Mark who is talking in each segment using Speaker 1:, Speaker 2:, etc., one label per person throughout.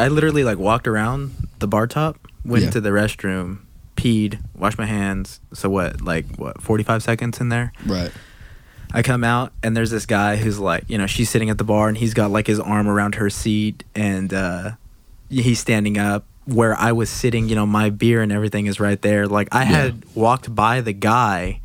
Speaker 1: I literally like walked around the bar top, went
Speaker 2: Yeah.
Speaker 1: to the restroom, peed, washed my hands. So what, like what, forty five seconds in there?
Speaker 2: Right.
Speaker 1: I come out and there's this guy who's like, you know, she's sitting at the bar and he's got like his arm around her seat and uh, he's standing up where I was sitting. You know, my beer and everything is right there. Like I had walked by the guy,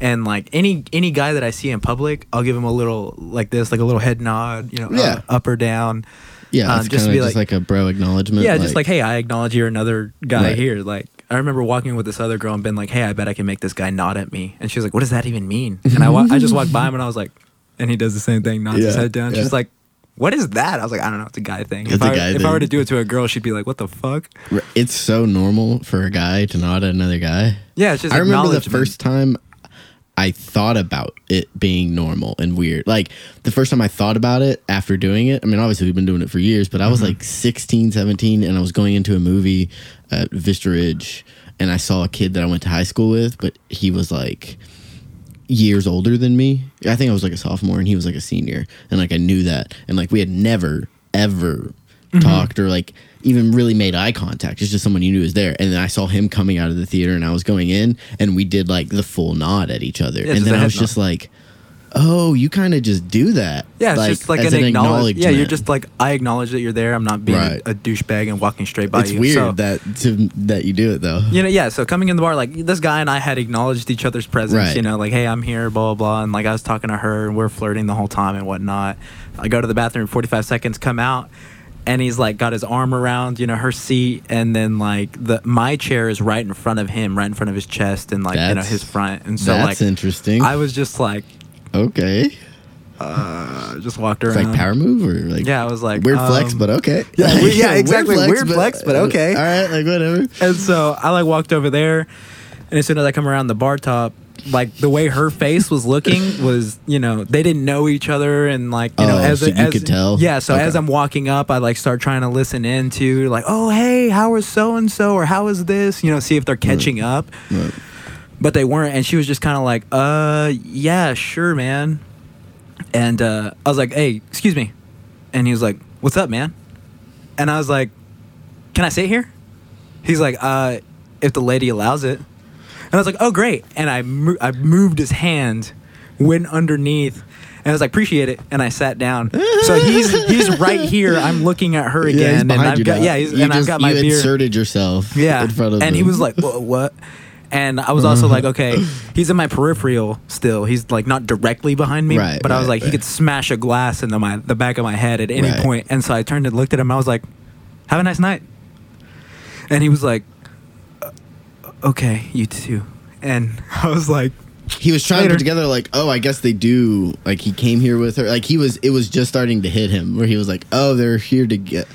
Speaker 1: and like any any guy that I see in public, I'll give him a little like this, like a little head nod. You know,
Speaker 2: Yeah.
Speaker 1: up or down.
Speaker 2: Yeah,
Speaker 1: Um,
Speaker 2: it's
Speaker 1: just
Speaker 2: kind
Speaker 1: to
Speaker 2: of
Speaker 1: be
Speaker 2: just like, a bro acknowledgement.
Speaker 1: Yeah, just like, hey, I acknowledge you're another guy
Speaker 2: Right.
Speaker 1: here. Like, I remember walking with this other girl and been like, hey, I bet I can make this guy nod at me. And she was like, what does that even mean? And I, wa- I just walked by him and I was like, and he does the same thing, nods his head down.
Speaker 2: yeah.
Speaker 1: She's like, what is that? I was like, I don't know, it's a guy thing.
Speaker 2: It's
Speaker 1: if I,
Speaker 2: guy
Speaker 1: if I were to do it to a girl, she'd be like, what the fuck?
Speaker 2: it's so normal for a guy to nod at another guy.
Speaker 1: Yeah, it's just
Speaker 2: I remember the first time I thought about it being normal and weird. Like the first time I thought about it after doing it. I mean, obviously we've been doing it for years, but I
Speaker 1: Mm-hmm.
Speaker 2: was like 16, 17 and I was going into a movie at Vista Ridge and I saw a kid that I went to high school with, but he was like years older than me. I think I was like a sophomore and he was like a senior. And like I knew that. And like we had never, ever
Speaker 1: Mm-hmm.
Speaker 2: talked or like even really made eye contact. It's just someone you knew was there. And then I saw him coming out of the theater and I was going in and we did like the full nod at each other.
Speaker 1: Yeah,
Speaker 2: and then I was just like, oh, you kind of just do that.
Speaker 1: Yeah, it's just like
Speaker 2: as
Speaker 1: an, acknowledge. Yeah, you're just like, I acknowledge that you're there. I'm not being
Speaker 2: Right.
Speaker 1: a, a douchebag and walking straight by
Speaker 2: It's
Speaker 1: you.
Speaker 2: weird
Speaker 1: So-
Speaker 2: that to, that you do it though.
Speaker 1: you know, yeah. So coming in the bar, like this guy and I had acknowledged each other's presence.
Speaker 2: Right.
Speaker 1: You know, like, hey, I'm here, blah blah blah, and like I was talking to her, and we're flirting the whole time and whatnot. I go to the bathroom, 45 seconds, come out, and he's like got his arm around, you know, her seat, and then like the my chair is right in front of him, right in front of his chest, and like you know his front, and so
Speaker 2: That's
Speaker 1: like
Speaker 2: interesting.
Speaker 1: I was just like,
Speaker 2: okay.
Speaker 1: uh, just walked around.
Speaker 2: It's like power move or like
Speaker 1: Yeah, I was like
Speaker 2: weird flex,
Speaker 1: um,
Speaker 2: but okay.
Speaker 1: yeah, we- yeah, exactly. Weird flex, but okay.
Speaker 2: All right, like whatever.
Speaker 1: And so I like walked over there, and as soon as I come around the bar top, like the way her face was looking was, you know, they didn't know each other, and like you know,
Speaker 2: Oh,
Speaker 1: as
Speaker 2: so you
Speaker 1: as,
Speaker 2: could tell?
Speaker 1: Yeah, so as I'm walking up, I like start trying to listen into like, oh hey, how is so and so, or how is this, you know, see if they're catching up. But they weren't, and she was just kind of like, uh, yeah, sure, man. And uh, I was like, hey, excuse me, and he was like, what's up, man? And I was like, can I sit here? He's like, uh, if the lady allows it. And I was like, oh, great. And I, mo- I moved his hand, went underneath, and I was like, appreciate it. And I sat down. so he's he's right here. I'm looking at her again, and
Speaker 2: behind
Speaker 1: I've
Speaker 2: you
Speaker 1: got
Speaker 2: now.
Speaker 1: yeah, he's,
Speaker 2: You
Speaker 1: and I've
Speaker 2: just-
Speaker 1: got my
Speaker 2: you
Speaker 1: beer.
Speaker 2: inserted yourself.
Speaker 1: Yeah.
Speaker 2: in front of
Speaker 1: and he
Speaker 2: them.
Speaker 1: was like, what? what? And I was also like, okay, he's in my peripheral still. He's like not directly behind me,
Speaker 2: Right,
Speaker 1: but I was
Speaker 2: right,
Speaker 1: like, he
Speaker 2: right.
Speaker 1: could smash a glass into my the back of my head at any
Speaker 2: Right.
Speaker 1: point. And so I turned and looked at him. I was like, have a nice night. And he was like, "Uh, okay, you too. And I was like,
Speaker 2: he was trying to
Speaker 1: Later.
Speaker 2: put together like, oh, I guess they do. Like he came here with her. Like he was. It was just starting to hit him where he was like, oh, they're here to get.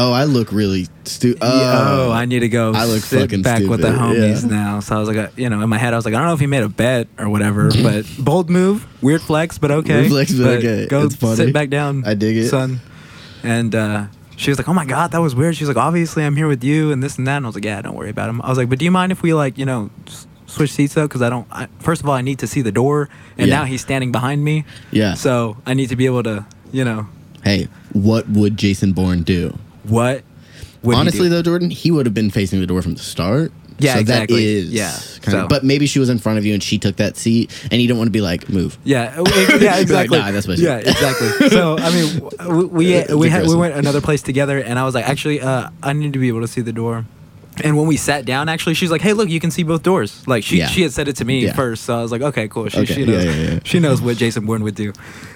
Speaker 2: Oh, I look really stupid.
Speaker 1: oh, I need to go
Speaker 2: I look
Speaker 1: sit
Speaker 2: fucking
Speaker 1: back with the homies
Speaker 2: yeah.
Speaker 1: now. So I was like, uh, you know, in my head, I was like, I don't know if he made a bet or whatever, but bold move, weird flex, but okay.
Speaker 2: Weird flex, but okay.
Speaker 1: Go sit back down.
Speaker 2: I dig it.
Speaker 1: son. And uh, she was like, oh my god, that was weird. She's like, obviously, I'm here with you and this and that. And I was like, yeah, don't worry about him. I was like, but do you mind if we like, you know, switch seats though? Because I don't. I, first of all, I need to see the door, and
Speaker 2: Yeah.
Speaker 1: now he's standing behind me.
Speaker 2: Yeah.
Speaker 1: So I need to be able to, you know,
Speaker 2: Hey, what would Jason Bourne do?
Speaker 1: what. would he
Speaker 2: Honestly,
Speaker 1: do?
Speaker 2: though, Jordan, he would have been facing the door from the start.
Speaker 1: Yeah,
Speaker 2: so
Speaker 1: exactly.
Speaker 2: That is
Speaker 1: Yeah.
Speaker 2: Kind
Speaker 1: So-
Speaker 2: of, but maybe she was in front of you and she took that seat, and you don't want to be like, move.
Speaker 1: Yeah, yeah,
Speaker 2: like,
Speaker 1: exactly.
Speaker 2: "Nah, that's what
Speaker 1: yeah, exactly. So I mean, we we, we, had, we went another place together, and I was like, actually, uh, I need to be able to see the door. And when we sat down, actually, she's like, "Hey, look, you can see both doors." Like she
Speaker 2: Yeah.
Speaker 1: she had said it to me
Speaker 2: Yeah.
Speaker 1: first, so I was like, "Okay, cool." She,
Speaker 2: Okay,
Speaker 1: she
Speaker 2: yeah,
Speaker 1: knows
Speaker 2: yeah, yeah.
Speaker 1: she knows what Jason Bourne would do,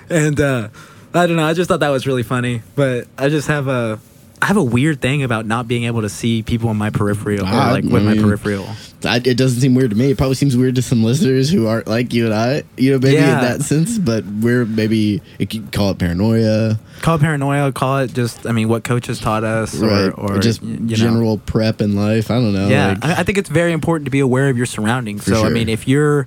Speaker 1: and uh, I don't know. I just thought that was really funny, but I just have a I have a weird thing about not being able to see people in my peripheral, or like with
Speaker 2: I
Speaker 1: my peripheral.
Speaker 2: I, it doesn't seem weird to me. It probably seems weird to some listeners who aren't like you and I. You know, maybe
Speaker 1: Yeah.
Speaker 2: in that sense, but we're maybe you could call it paranoia,
Speaker 1: Call it paranoia. Call it just. I mean, what coaches taught us, or,
Speaker 2: right?
Speaker 1: or
Speaker 2: just
Speaker 1: y- you know.
Speaker 2: general prep in life. I don't know.
Speaker 1: Yeah,
Speaker 2: like-
Speaker 1: I, I think it's very important to be aware of your surroundings. So I mean, if you're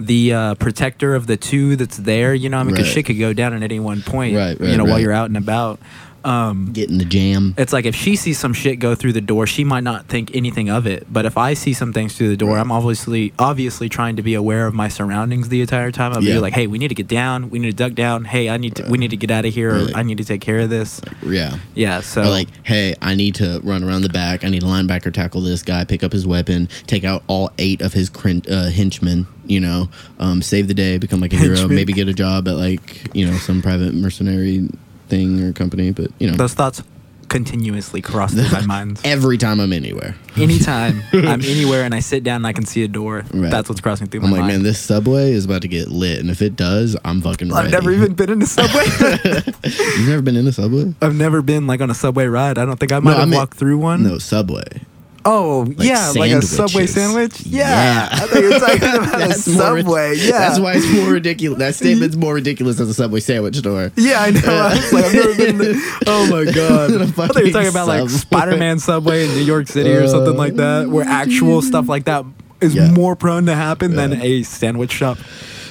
Speaker 1: the uh, protector of the two that's there, you know, I mean, because
Speaker 2: Right.
Speaker 1: shit could go down at any one point,
Speaker 2: Right,
Speaker 1: you
Speaker 2: right,
Speaker 1: know, while you're out and about. Um,
Speaker 2: Get in the jam.
Speaker 1: it's like if she sees some shit go through the door, she might not think anything of it. But if I see some things through the door,
Speaker 2: Right.
Speaker 1: I'm obviously obviously trying to be aware of my surroundings the entire time. I'll
Speaker 2: Yeah.
Speaker 1: be like, hey, we need to get down. We need to duck down. Hey, I need to. We need to get out of here. Or
Speaker 2: Right.
Speaker 1: I need to take care of this.
Speaker 2: Yeah.
Speaker 1: Yeah. So
Speaker 2: Or like, hey, I need to run around the back. I need a linebacker tackle this guy, pick up his weapon, take out all eight of his crin- uh, henchmen. You know, um, save the day, become like a hero, maybe get a job at like you know some private mercenary thing or company. But you know,
Speaker 1: those thoughts continuously cross through my mind.
Speaker 2: every time I'm anywhere,
Speaker 1: Anytime I'm anywhere and I sit down and I can see a door,
Speaker 2: Right.
Speaker 1: that's what's crossing through
Speaker 2: I'm
Speaker 1: my
Speaker 2: like,
Speaker 1: mind.
Speaker 2: man, this subway is about to get lit, and if it does, I'm fucking.
Speaker 1: I've
Speaker 2: ready.
Speaker 1: never even been in a subway.
Speaker 2: You've never been in a subway?
Speaker 1: I've never been like on a subway ride. I don't think I might
Speaker 2: I
Speaker 1: have
Speaker 2: meant-
Speaker 1: walked through one.
Speaker 2: No, subway.
Speaker 1: Oh yeah, like a subway sandwich. Yeah,
Speaker 2: Yeah.
Speaker 1: I thought you were talking about a
Speaker 2: That's more rid-
Speaker 1: subway. yeah,
Speaker 2: That's why it's more ridiculous. That statement's more ridiculous as a Subway sandwich store.
Speaker 1: Yeah, I know. I was like, I've never been. To, oh my god! I thought you were talking about like Spider-Man subway in New York City or something like that, where actual stuff like that is
Speaker 2: Yeah.
Speaker 1: more prone to happen than a sandwich shop.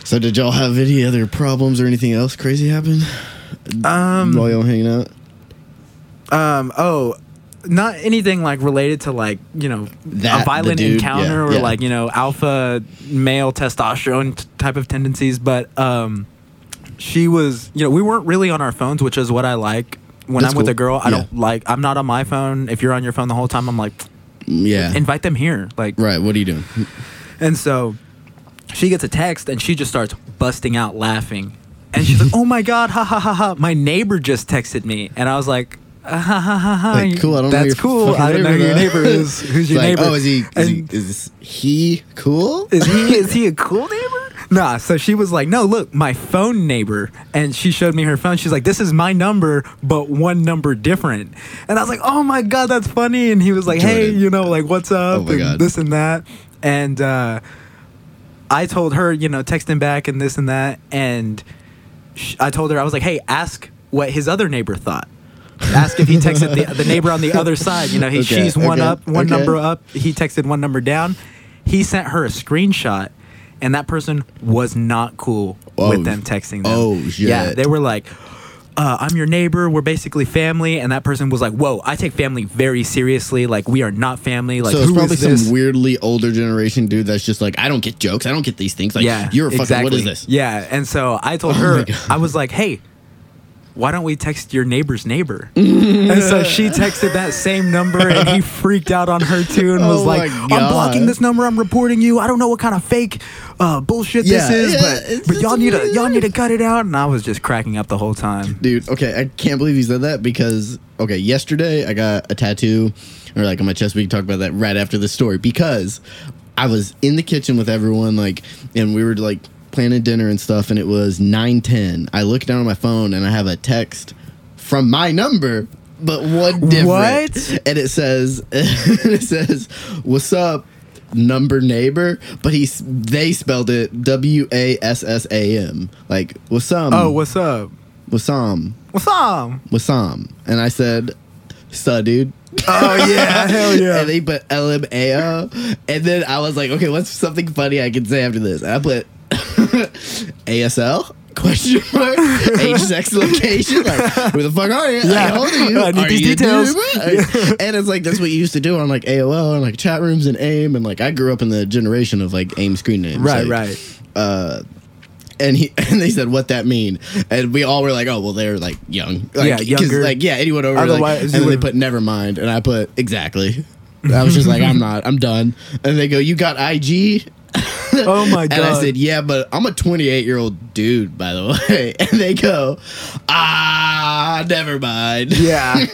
Speaker 2: So, did y'all have any other problems or anything else crazy happen
Speaker 1: Um,
Speaker 2: while y'all hanging out?
Speaker 1: um, oh, not anything like related to like you know
Speaker 2: That,
Speaker 1: a violent
Speaker 2: dude,
Speaker 1: encounter
Speaker 2: yeah,
Speaker 1: or
Speaker 2: yeah.
Speaker 1: like you know alpha male testosterone t- type of tendencies, but um, she was you know we weren't really on our phones, which is what I like. When
Speaker 2: That's
Speaker 1: I'm with a girl, I
Speaker 2: Yeah.
Speaker 1: don't like. I'm not on my phone. If you're on your phone the whole time, I'm like,
Speaker 2: Yeah.
Speaker 1: invite them here. Like,
Speaker 2: right. What are you doing?
Speaker 1: and so she gets a text and she just starts busting out laughing. And she's like, "Oh my god, ha ha ha ha! My neighbor just texted me," and I was like, "Ha ha ha ha ha!
Speaker 2: Like, cool. I don't know
Speaker 1: That's
Speaker 2: your
Speaker 1: cool. I don't know who your
Speaker 2: neighbor,
Speaker 1: is. Who's your
Speaker 2: like,
Speaker 1: neighbor?
Speaker 2: Oh, is he? Is, he, is he cool?
Speaker 1: is he is he a cool neighbor? Nah. So she was like, "No, look, my phone neighbor," and she showed me her phone. She's like, "This is my number, but one number different." And I was like, "Oh my god, that's funny!" And he was like, "Hey, you know, like what's up?"
Speaker 2: Oh
Speaker 1: and
Speaker 2: God.
Speaker 1: this and that. And uh, I told her, you know, text him back and this and that. And sh- I told her, I was like, "Hey, ask what his other neighbor thought." Ask if he texted the, the neighbor on the other side. You know, he,
Speaker 2: Okay,
Speaker 1: she's one
Speaker 2: okay,
Speaker 1: up, one
Speaker 2: okay.
Speaker 1: number up. He texted one number down. He sent her a screenshot, and that person was not cool
Speaker 2: Oh,
Speaker 1: with them texting them.
Speaker 2: oh, shit.
Speaker 1: Yeah, they were like, uh, "I'm your neighbor. We're basically family." And that person was like, "Whoa, I take family very seriously. Like, we are not family. Like,
Speaker 2: so it's
Speaker 1: who
Speaker 2: probably
Speaker 1: is this?"
Speaker 2: some weirdly older generation dude that's just like, I don't get jokes. I don't get these things. Like,
Speaker 1: yeah,
Speaker 2: you're a fucking.
Speaker 1: exactly.
Speaker 2: What is this?
Speaker 1: Yeah, and so I told
Speaker 2: Oh
Speaker 1: her. I was like, "Hey." Why don't we text your neighbor's neighbor? and so she texted that same number, and he freaked out on her too, and was
Speaker 2: Oh
Speaker 1: like, "I'm blocking this number. I'm reporting you. I don't know what kind of fake uh, bullshit
Speaker 2: Yeah,
Speaker 1: this is,
Speaker 2: yeah,
Speaker 1: but
Speaker 2: it's-
Speaker 1: but y'all need to y'all need to cut it out." And I was just cracking up the whole time.
Speaker 2: Dude, okay, I can't believe you said that because okay, yesterday I got a tattoo or like on my chest. We can talk about that right after the story because I was in the kitchen with everyone, like, and we were like planning dinner and stuff, and it was nine ten. I look down on my phone and I have a text from my number, but one different,
Speaker 1: What?
Speaker 2: and it says, it says, "What's up?" Number neighbor, but he's they spelled it W A S S A M, like what's up
Speaker 1: Oh, what's up?
Speaker 2: Wasam.
Speaker 1: What's up?
Speaker 2: Wasam. And I said, Suh, dude.
Speaker 1: Oh yeah, hell yeah.
Speaker 2: And they put LMAO. And then I was like, okay, what's something funny I can say after this? And I put ASL? Question mark? Age, sex, location? Like, who the fuck are you?
Speaker 1: Yeah.
Speaker 2: How old are you?
Speaker 1: I need
Speaker 2: Are
Speaker 1: these
Speaker 2: you
Speaker 1: details.
Speaker 2: and it's like, that's what you used to do on like AOL and like chat rooms and AIM. And like, I grew up in the generation of like AIM screen names.
Speaker 1: Right,
Speaker 2: Like,
Speaker 1: right.
Speaker 2: uh, and he and they said, "What that mean?" And we all were like, "Oh, well, they're like young, like,
Speaker 1: Yeah, younger.
Speaker 2: Like, yeah, anyone over." Like,
Speaker 1: Otherwise,
Speaker 2: and then they put "never mind," and I put exactly. I was just like, "I'm not. I'm done." And they go, "You got IG?"
Speaker 1: Oh my god.
Speaker 2: And I said, "Yeah, but I'm a 28 year old dude, by the way." And they go, "Ah, never mind."
Speaker 1: Yeah.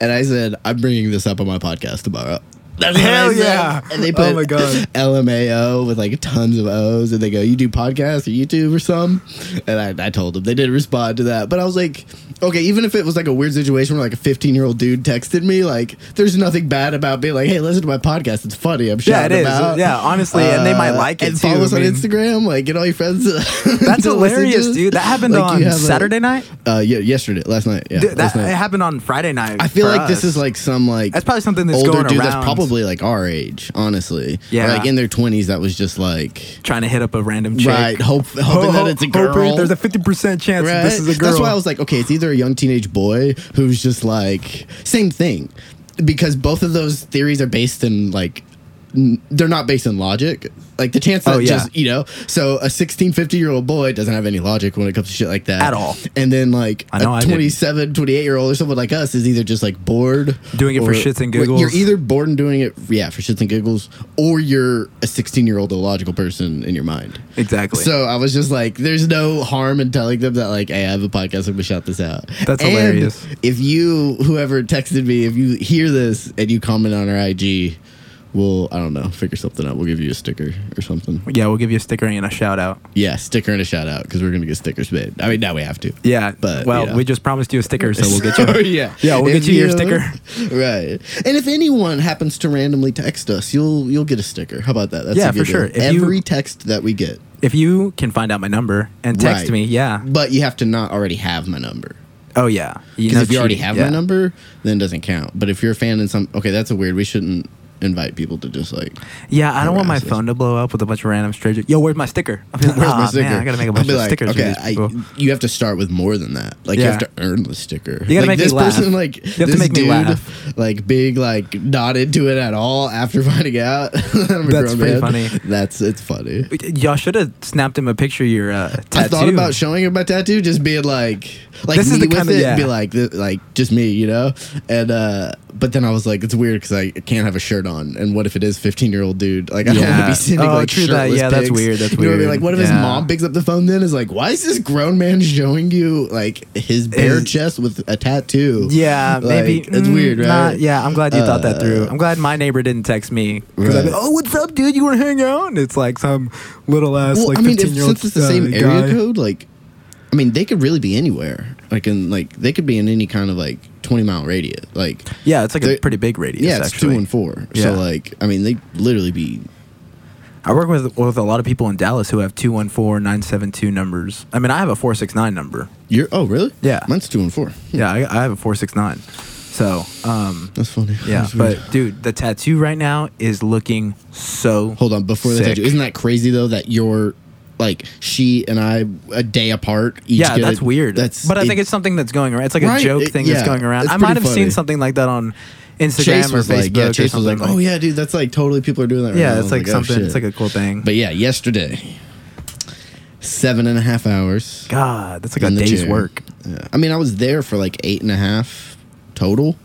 Speaker 2: and I said, "I'm bringing this up on my podcast tomorrow." That's
Speaker 1: Hell yeah.
Speaker 2: And they put
Speaker 1: Oh
Speaker 2: put
Speaker 1: my God.
Speaker 2: LMAO with like tons of O's, and they go, "You do podcasts or YouTube or some?" And I, I told them they didn't respond to that, but I was like, "Okay, even if it was like a weird situation where like a 15 year old dude texted me, like, there's nothing bad about being like, hey, listen to my podcast. It's funny. I'm
Speaker 1: Yeah, it is.
Speaker 2: about.
Speaker 1: Yeah, honestly, and they might like it
Speaker 2: and
Speaker 1: too.
Speaker 2: follow us
Speaker 1: I
Speaker 2: on Instagram. Like, get all your friends. To,
Speaker 1: That's
Speaker 2: to listen to
Speaker 1: hilarious, dude. That happened
Speaker 2: Like,
Speaker 1: on Saturday night.
Speaker 2: Uh, yeah, yesterday, last night. Yeah,
Speaker 1: Dude,
Speaker 2: last
Speaker 1: that
Speaker 2: night.
Speaker 1: it happened on Friday night.
Speaker 2: I feel like this is like some like
Speaker 1: That's probably something that's going around.
Speaker 2: that's probably probably like our age, honestly.
Speaker 1: Yeah.
Speaker 2: Or, like in their twenties, that was just like
Speaker 1: trying to hit up a random chick.
Speaker 2: right, hope, hoping that it's a girl.
Speaker 1: Hoping there's a fifty percent chance
Speaker 2: right.
Speaker 1: that this is a girl.
Speaker 2: That's why I was like, okay, it's either a young teenage boy who's just like same thing, because both of those theories are based in like n- they're not based in logic. Like the chance that
Speaker 1: Oh, yeah.
Speaker 2: just you know, so a 16, 50 year old boy doesn't have any logic when it comes to shit like that
Speaker 1: At all.
Speaker 2: And then like
Speaker 1: I know
Speaker 2: a
Speaker 1: didn't.
Speaker 2: 27, 28 year old or someone like us is either just like bored,
Speaker 1: Doing it for
Speaker 2: or-
Speaker 1: shits and giggles.
Speaker 2: You're either bored and doing it, yeah, for shits and giggles, or you're a sixteen year old illogical person in your mind.
Speaker 1: exactly.
Speaker 2: So I was just like, there's no harm in telling them that, like, hey, I have a podcast, I'm gonna shout this out.
Speaker 1: That's
Speaker 2: And
Speaker 1: hilarious.
Speaker 2: If you, whoever texted me, if you hear this and you comment on our IG, we'll, I don't know, figure something out. We'll give you a sticker or something.
Speaker 1: yeah, we'll give you a sticker and a shout out.
Speaker 2: Yeah, sticker and a shout out because we're gonna get stickers made. I mean, now we have to.
Speaker 1: Yeah,
Speaker 2: But,
Speaker 1: well,
Speaker 2: you know.
Speaker 1: we just promised you a sticker, so we'll get you.
Speaker 2: Yeah,
Speaker 1: Yeah, we'll
Speaker 2: If
Speaker 1: get you your sticker.
Speaker 2: Right, and if anyone happens to randomly text us, you'll you'll get a sticker. How about that? That's
Speaker 1: Yeah,
Speaker 2: a good
Speaker 1: for sure. If you-
Speaker 2: Every text that we get,
Speaker 1: If you can find out my number and text
Speaker 2: Right.
Speaker 1: me, yeah.
Speaker 2: but you have to not already have my number.
Speaker 1: Oh yeah.
Speaker 2: Because if you already have
Speaker 1: yeah.
Speaker 2: my number, then it doesn't count. But if you're a fan in some, okay, that's a weird. We shouldn't invite people to just like.
Speaker 1: Yeah, I don't want my
Speaker 2: us.
Speaker 1: phone to blow up with a bunch of random strangers. Yo, where's my sticker? I'll be like,
Speaker 2: Where's
Speaker 1: "Ah,
Speaker 2: my sticker?
Speaker 1: Man, I gotta make a bunch of
Speaker 2: like,
Speaker 1: stickers.
Speaker 2: Okay. I, you have to start with more than that. Like you have to earn the sticker.
Speaker 1: You gotta
Speaker 2: like
Speaker 1: make me
Speaker 2: this
Speaker 1: laugh.
Speaker 2: person, like
Speaker 1: You have to
Speaker 2: this
Speaker 1: make me
Speaker 2: dude,
Speaker 1: laugh.
Speaker 2: like big, like not into it at all after finding out.
Speaker 1: That's pretty
Speaker 2: man.
Speaker 1: funny.
Speaker 2: That's it's funny.
Speaker 1: Y'all should have snapped him a picture of your uh, tattoo.
Speaker 2: I thought about showing him my tattoo, just being like, like
Speaker 1: This is the
Speaker 2: with
Speaker 1: kinda-
Speaker 2: it,
Speaker 1: yeah.
Speaker 2: be like, like just me, you know. And uh but then I was like, it's weird because I can't have a shirt on, and what if it is fifteen year old dude? Like I don't want to
Speaker 1: Yeah.
Speaker 2: be sending
Speaker 1: Oh,
Speaker 2: like
Speaker 1: true that.
Speaker 2: shirtless
Speaker 1: Yeah, that's weird. That's
Speaker 2: you know what I mean?
Speaker 1: weird.
Speaker 2: Like, what if his mom picks up the phone then is like, why is this grown man showing you like his bare
Speaker 1: His-
Speaker 2: chest with a tattoo?
Speaker 1: Yeah, maybe
Speaker 2: it's
Speaker 1: mm,
Speaker 2: weird, right?
Speaker 1: not- yeah, I'm glad you thought that through.
Speaker 2: Uh,
Speaker 1: I'm glad my neighbor didn't text me because I'd be, oh, what's up, dude? You want to hang out? And it's like some little ass
Speaker 2: Well,
Speaker 1: like
Speaker 2: I mean, if,
Speaker 1: 15 year old
Speaker 2: since it's the same area
Speaker 1: guy.
Speaker 2: code, like, I mean, they could really be anywhere. Like, in like they could be in any kind of like twenty mile radius. Like,
Speaker 1: Yeah, it's like a pretty big radius.
Speaker 2: yeah, it's
Speaker 1: actually.
Speaker 2: two and four.
Speaker 1: Yeah.
Speaker 2: So like, I mean, they literally be.
Speaker 1: I work with with a lot of people in Dallas who have 214-972 numbers. I mean, I have a 469 number.
Speaker 2: You're oh really?
Speaker 1: Yeah.
Speaker 2: mine's two and four.
Speaker 1: Yeah, I, I have a 469. So, um,
Speaker 2: That's funny.
Speaker 1: yeah,
Speaker 2: That's
Speaker 1: but dude, the tattoo right now is looking so.
Speaker 2: hold on before the
Speaker 1: sick.
Speaker 2: tattoo. Isn't that crazy though? That you're like she and I a day apart. Each
Speaker 1: Yeah, that's
Speaker 2: a-
Speaker 1: weird.
Speaker 2: That's
Speaker 1: but I think
Speaker 2: it-
Speaker 1: it's something that's going around. It's like
Speaker 2: Right,
Speaker 1: a joke
Speaker 2: it-
Speaker 1: thing
Speaker 2: yeah,
Speaker 1: that's going around. I might
Speaker 2: pretty
Speaker 1: have seen something like that on Instagram
Speaker 2: Chase
Speaker 1: or
Speaker 2: was
Speaker 1: Facebook
Speaker 2: like, yeah,
Speaker 1: or
Speaker 2: Chase was
Speaker 1: something.
Speaker 2: like, oh yeah, dude, that's like totally people are doing that. Right
Speaker 1: yeah,
Speaker 2: now.
Speaker 1: It's
Speaker 2: was
Speaker 1: like
Speaker 2: oh,
Speaker 1: something.
Speaker 2: shit.
Speaker 1: it's like a cool thing.
Speaker 2: But yeah, yesterday, seven and a half hours.
Speaker 1: God, that's like
Speaker 2: in
Speaker 1: a
Speaker 2: the
Speaker 1: day's
Speaker 2: chair.
Speaker 1: work.
Speaker 2: Yeah. I mean, I was there for like eight and a half total.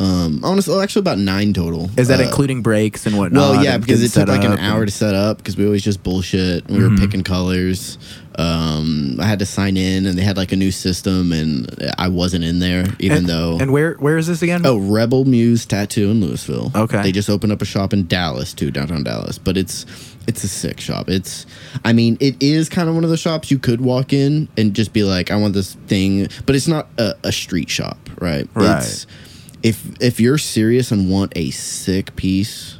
Speaker 2: Um, honestly, well, actually about nine total.
Speaker 1: Is that
Speaker 2: Uh,
Speaker 1: including breaks and whatnot?
Speaker 2: Well, yeah, because it took like an hour to set up because we always just bullshit. We
Speaker 1: Mm-hmm.
Speaker 2: were picking colors. Um, I had to sign in, and they had like a new system, and I wasn't in there, even
Speaker 1: and,
Speaker 2: though.
Speaker 1: And where where is this again?
Speaker 2: Oh, Rebel Muse Tattoo in Lewisville.
Speaker 1: Okay.
Speaker 2: They just opened up a shop in Dallas too, downtown Dallas. But it's it's a sick shop. It's I mean, it is kind of one of the shops you could walk in and just be like, I want this thing, but it's not a, a street shop, right?
Speaker 1: Right.
Speaker 2: It's if if you're serious and want a sick piece,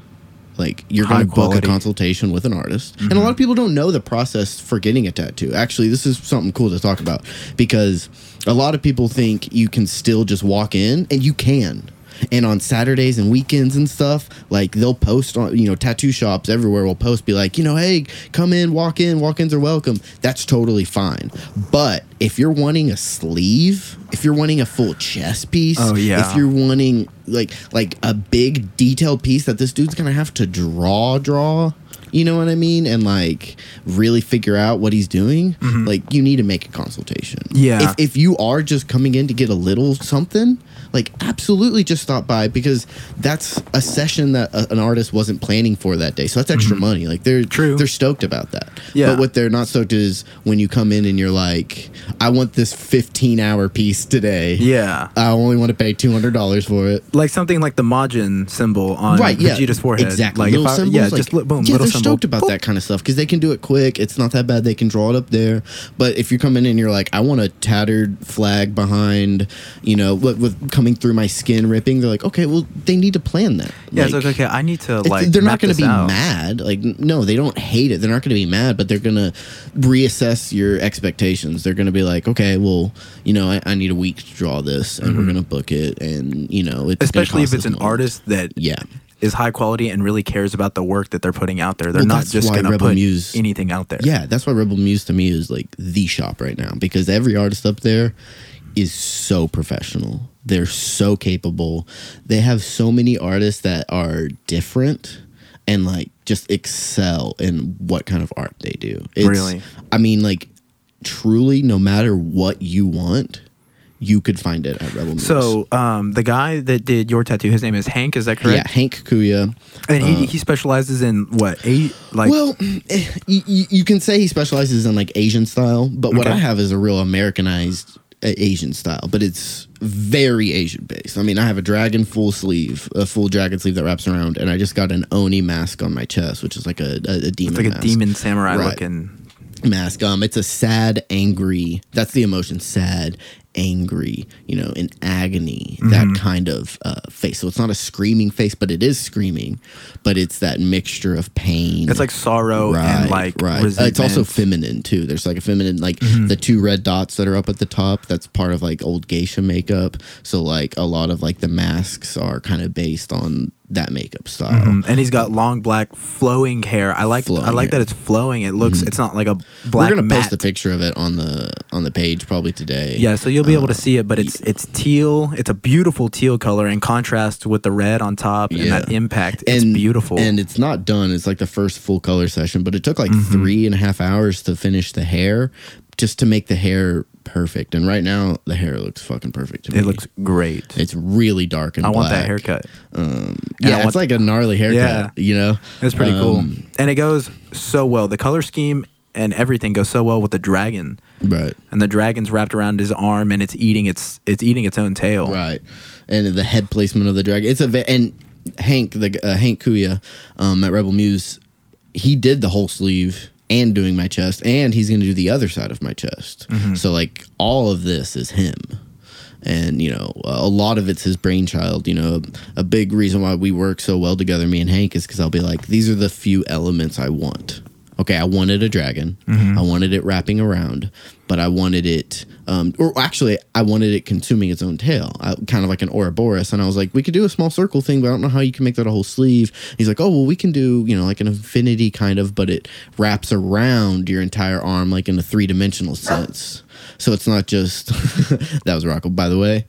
Speaker 2: like you're gonna book a consultation with an artist. And a mm-hmm. lot of people don't know the process for getting a tattoo. Actually, this is something cool to talk about because a lot of people think you can still just walk in and you can. And on Saturdays and weekends and stuff, like they'll post on, you know, tattoo shops everywhere will post, be like, you know, hey, come in, walk in, walk ins are welcome. That's totally fine. But if you're wanting a sleeve, if you're wanting a full chest piece,
Speaker 1: Oh, yeah.
Speaker 2: if you're wanting like like a big detailed piece that this dude's gonna have to draw, draw, you know what I mean, and like really figure out what he's doing, like you need to make a consultation.
Speaker 1: Mm-hmm. Yeah.
Speaker 2: If if you are just coming in to get a little something, like absolutely just stop by because that's a session that a, an artist wasn't planning for that day. So that's extra money. Like they're
Speaker 1: Mm-hmm. True.
Speaker 2: they're stoked about that.
Speaker 1: Yeah.
Speaker 2: But what they're not stoked is when you come in and you're like, I want this 15 hour piece today.
Speaker 1: Yeah.
Speaker 2: I only want to pay two hundred dollars for it.
Speaker 1: like something like the Majin symbol on
Speaker 2: right? Yeah,
Speaker 1: Vegeta's forehead.
Speaker 2: Exactly.
Speaker 1: Like
Speaker 2: little
Speaker 1: I,
Speaker 2: symbols,
Speaker 1: yeah,
Speaker 2: like-
Speaker 1: just boom,
Speaker 2: Yeah,
Speaker 1: little
Speaker 2: they're
Speaker 1: symbol.
Speaker 2: stoked about
Speaker 1: Boop.
Speaker 2: that kind of stuff because they can do it quick. It's not that bad. They can draw it up there. But if you're coming in, and you're like, I want a tattered flag behind, you know, with, with coming through my skin ripping. They're like, okay, well, they need to plan that.
Speaker 1: Yeah, it's like okay, I need to like.
Speaker 2: they're not going to be
Speaker 1: out.
Speaker 2: mad. Like, no, they don't hate it. They're not going to be mad, but they're going to reassess your expectations. They're going to be like, okay, well, you know, I, I need a week to draw this, and we're going to book it, and you know, it's
Speaker 1: Mm-hmm. especially if it's an
Speaker 2: money.
Speaker 1: artist that
Speaker 2: Yeah,
Speaker 1: is high quality and really cares about the work that they're putting out there. They're
Speaker 2: Well,
Speaker 1: not just gonna put
Speaker 2: Muse-
Speaker 1: anything out there.
Speaker 2: Yeah, that's why Rebel Muse to me is like the shop right now because every artist up there is so professional. They're so capable. They have so many artists that are different and like just excel in what kind of art they do. It's,
Speaker 1: Really?
Speaker 2: I mean, like truly, no matter what you want, you could find it at Rebel Muse.
Speaker 1: So um, the guy that did your tattoo, his name is Hank. Is that correct? yeah.
Speaker 2: Hank Kuya.
Speaker 1: And he, he specializes in what eight like
Speaker 2: well, eh, you, you can say he specializes in like Asian style, but what I have is a real Americanized uh, Asian style, but it's very Asian based. I mean, I have a dragon full sleeve, a full dragon sleeve that wraps around, and I just got an Oni mask on my chest, which is like a, a, a demon
Speaker 1: it's like a
Speaker 2: mask.
Speaker 1: demon samurai
Speaker 2: Right.
Speaker 1: looking.
Speaker 2: mask. Um, it's a sad, angry. That's the emotion. Sad, angry. You know, in agony.
Speaker 1: Mm-hmm.
Speaker 2: That kind of uh, face. So it's not a screaming face, but it is screaming. But it's that mixture of pain.
Speaker 1: It's like sorrow and like
Speaker 2: right. Uh, it's also.
Speaker 1: Mm-hmm.
Speaker 2: feminine too. There's like a feminine, like the two red dots that are up at the top. That's part of like old geisha makeup. So like a lot of like the masks are kind of based on that makeup style.
Speaker 1: Mm, and he's got long black flowing hair. I like I like
Speaker 2: hair.
Speaker 1: that it's flowing. It looks it's not like a black
Speaker 2: We're gonna
Speaker 1: matte.
Speaker 2: post a picture of it on the on the page probably today.
Speaker 1: Yeah, so you'll be able to
Speaker 2: Uh,
Speaker 1: see it, but it's it's teal. It's a beautiful teal color in contrast with the red on top and that
Speaker 2: Yeah.
Speaker 1: impact. It's beautiful.
Speaker 2: And it's not done. It's like the first full color session, but it took like
Speaker 1: Mm-hmm.
Speaker 2: three and a half hours to finish the hair, just to make the hair perfect. And right now, the hair looks fucking perfect to me.
Speaker 1: it looks great.
Speaker 2: It's really dark and
Speaker 1: I want that haircut.
Speaker 2: Yeah, it's like a gnarly haircut. Yeah. You know,
Speaker 1: It's pretty
Speaker 2: Um,
Speaker 1: cool. And it goes so well. The color scheme and everything goes so well with the dragon.
Speaker 2: Right.
Speaker 1: And the dragon's wrapped around his arm and it's eating its it's eating its own tail.
Speaker 2: Right, and the head placement of the dragon. It's a ve- and Hank the uh, Hank Kuya um, at Rebel Muse, he did the whole sleeve and doing my chest, and he's going to do the other side of my chest. Mm-hmm. So like all of this is him. And you know, a lot of it's his brainchild. You know, a big reason why we work so well together, me and Hank, is because I'll be like, these are the few elements I want. Okay, I wanted a dragon. Mm-hmm. I wanted it wrapping around, but I wanted it, um, or actually, I wanted it consuming its own tail, I, kind of like an Ouroboros. And I was like, we could do a small circle thing, but I don't know how you can make that a whole sleeve. He's like, oh, well, we can do, you know, like an infinity kind of, but it wraps around your entire arm, like in a three dimensional sense. So it's not just, that was Rocco, by the way.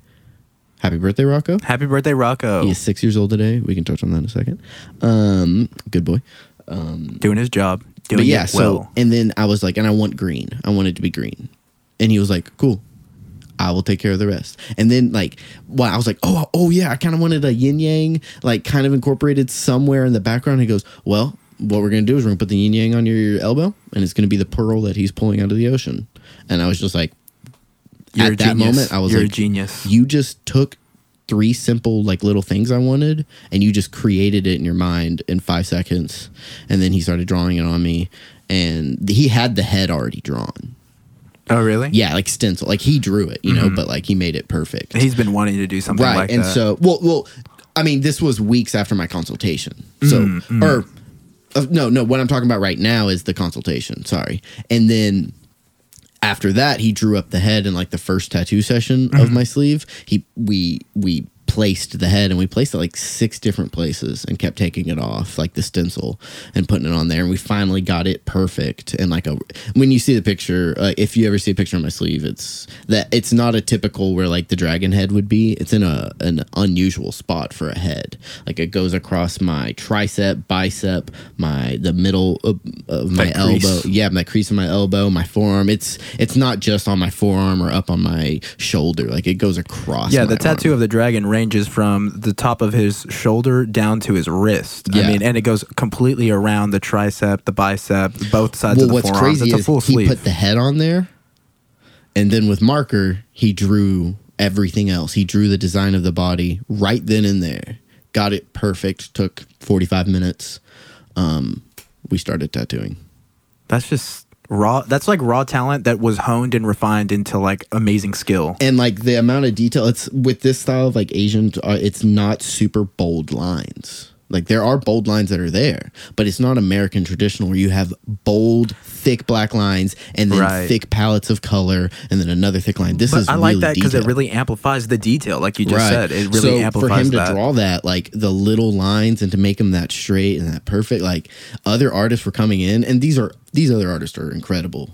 Speaker 2: Happy birthday, Rocco.
Speaker 1: Happy birthday, Rocco.
Speaker 2: He is six years old today. We can touch on that in a second. Um, good boy.
Speaker 1: Doing his job. Doing
Speaker 2: But yeah, so
Speaker 1: well.
Speaker 2: and then I was like, and I want green. I want it to be green. And he was like, cool. I will take care of the rest. And then like, well, I was like, oh, oh yeah, I kind of wanted a yin yang, like kind of incorporated somewhere in the background. He goes, well, what we're gonna do is we're gonna put the yin yang on your, elbow, and it's gonna be the pearl that he's pulling out of the ocean. And I was just like,
Speaker 1: You're
Speaker 2: at
Speaker 1: a
Speaker 2: that moment, I was
Speaker 1: You're
Speaker 2: like,
Speaker 1: a genius.
Speaker 2: You just took three simple like little things I wanted, and you just created it in your mind in five seconds. And then he started drawing it on me, and he had the head already drawn.
Speaker 1: oh, really?
Speaker 2: Yeah, like stencil, like he drew it, you know, but like he made it perfect.
Speaker 1: He's been wanting to do something
Speaker 2: right,
Speaker 1: like
Speaker 2: and
Speaker 1: that.
Speaker 2: so well, well, I mean, this was weeks after my consultation, so
Speaker 1: Mm,
Speaker 2: or. Uh, no, no. What I'm talking about right now is the consultation. Sorry, and then after that, he drew up the head in like the first tattoo session
Speaker 1: Mm-hmm.
Speaker 2: of my sleeve. He we we placed the head and we placed it like six different places and kept taking it off like the stencil and putting it on there and we finally got it perfect and like a when you see the picture uh, if you ever see a picture on my sleeve it's that it's not a typical where like the dragon head would be it's in a an unusual spot for a head like it goes across my tricep bicep my the middle of, of my elbow yeah, my crease in my elbow, my forearm. It's it's not just on my forearm or up on my shoulder. Like it goes across.
Speaker 1: yeah, the tattoo
Speaker 2: arm.
Speaker 1: of the dragon ranges from the top of his shoulder down to his wrist.
Speaker 2: Yeah.
Speaker 1: I mean, and it goes completely around the tricep, the bicep, both sides
Speaker 2: Well,
Speaker 1: of the
Speaker 2: what's
Speaker 1: forearms.
Speaker 2: crazy
Speaker 1: It's a
Speaker 2: is
Speaker 1: full
Speaker 2: he put the head on there, and then with marker he drew everything else. He drew the design of the body right then and there. Got it perfect. Took forty five minutes. Um, we started tattooing.
Speaker 1: that's just raw. That's like raw talent that was honed and refined into like amazing skill.
Speaker 2: and like the amount of detail it's with this style of like asian uh, it's not super bold lines Like there are bold lines that are there, but it's not American traditional where you have bold, thick black lines and then
Speaker 1: Right.
Speaker 2: thick palettes of color and then another thick line. This
Speaker 1: But
Speaker 2: is
Speaker 1: I like
Speaker 2: really
Speaker 1: that because it really amplifies the detail, like you just said. It really amplifies that.
Speaker 2: so
Speaker 1: amplifies
Speaker 2: for him to draw that, like the little lines, and to make them that straight and that perfect, like other artists were coming in, and these are these other artists are incredible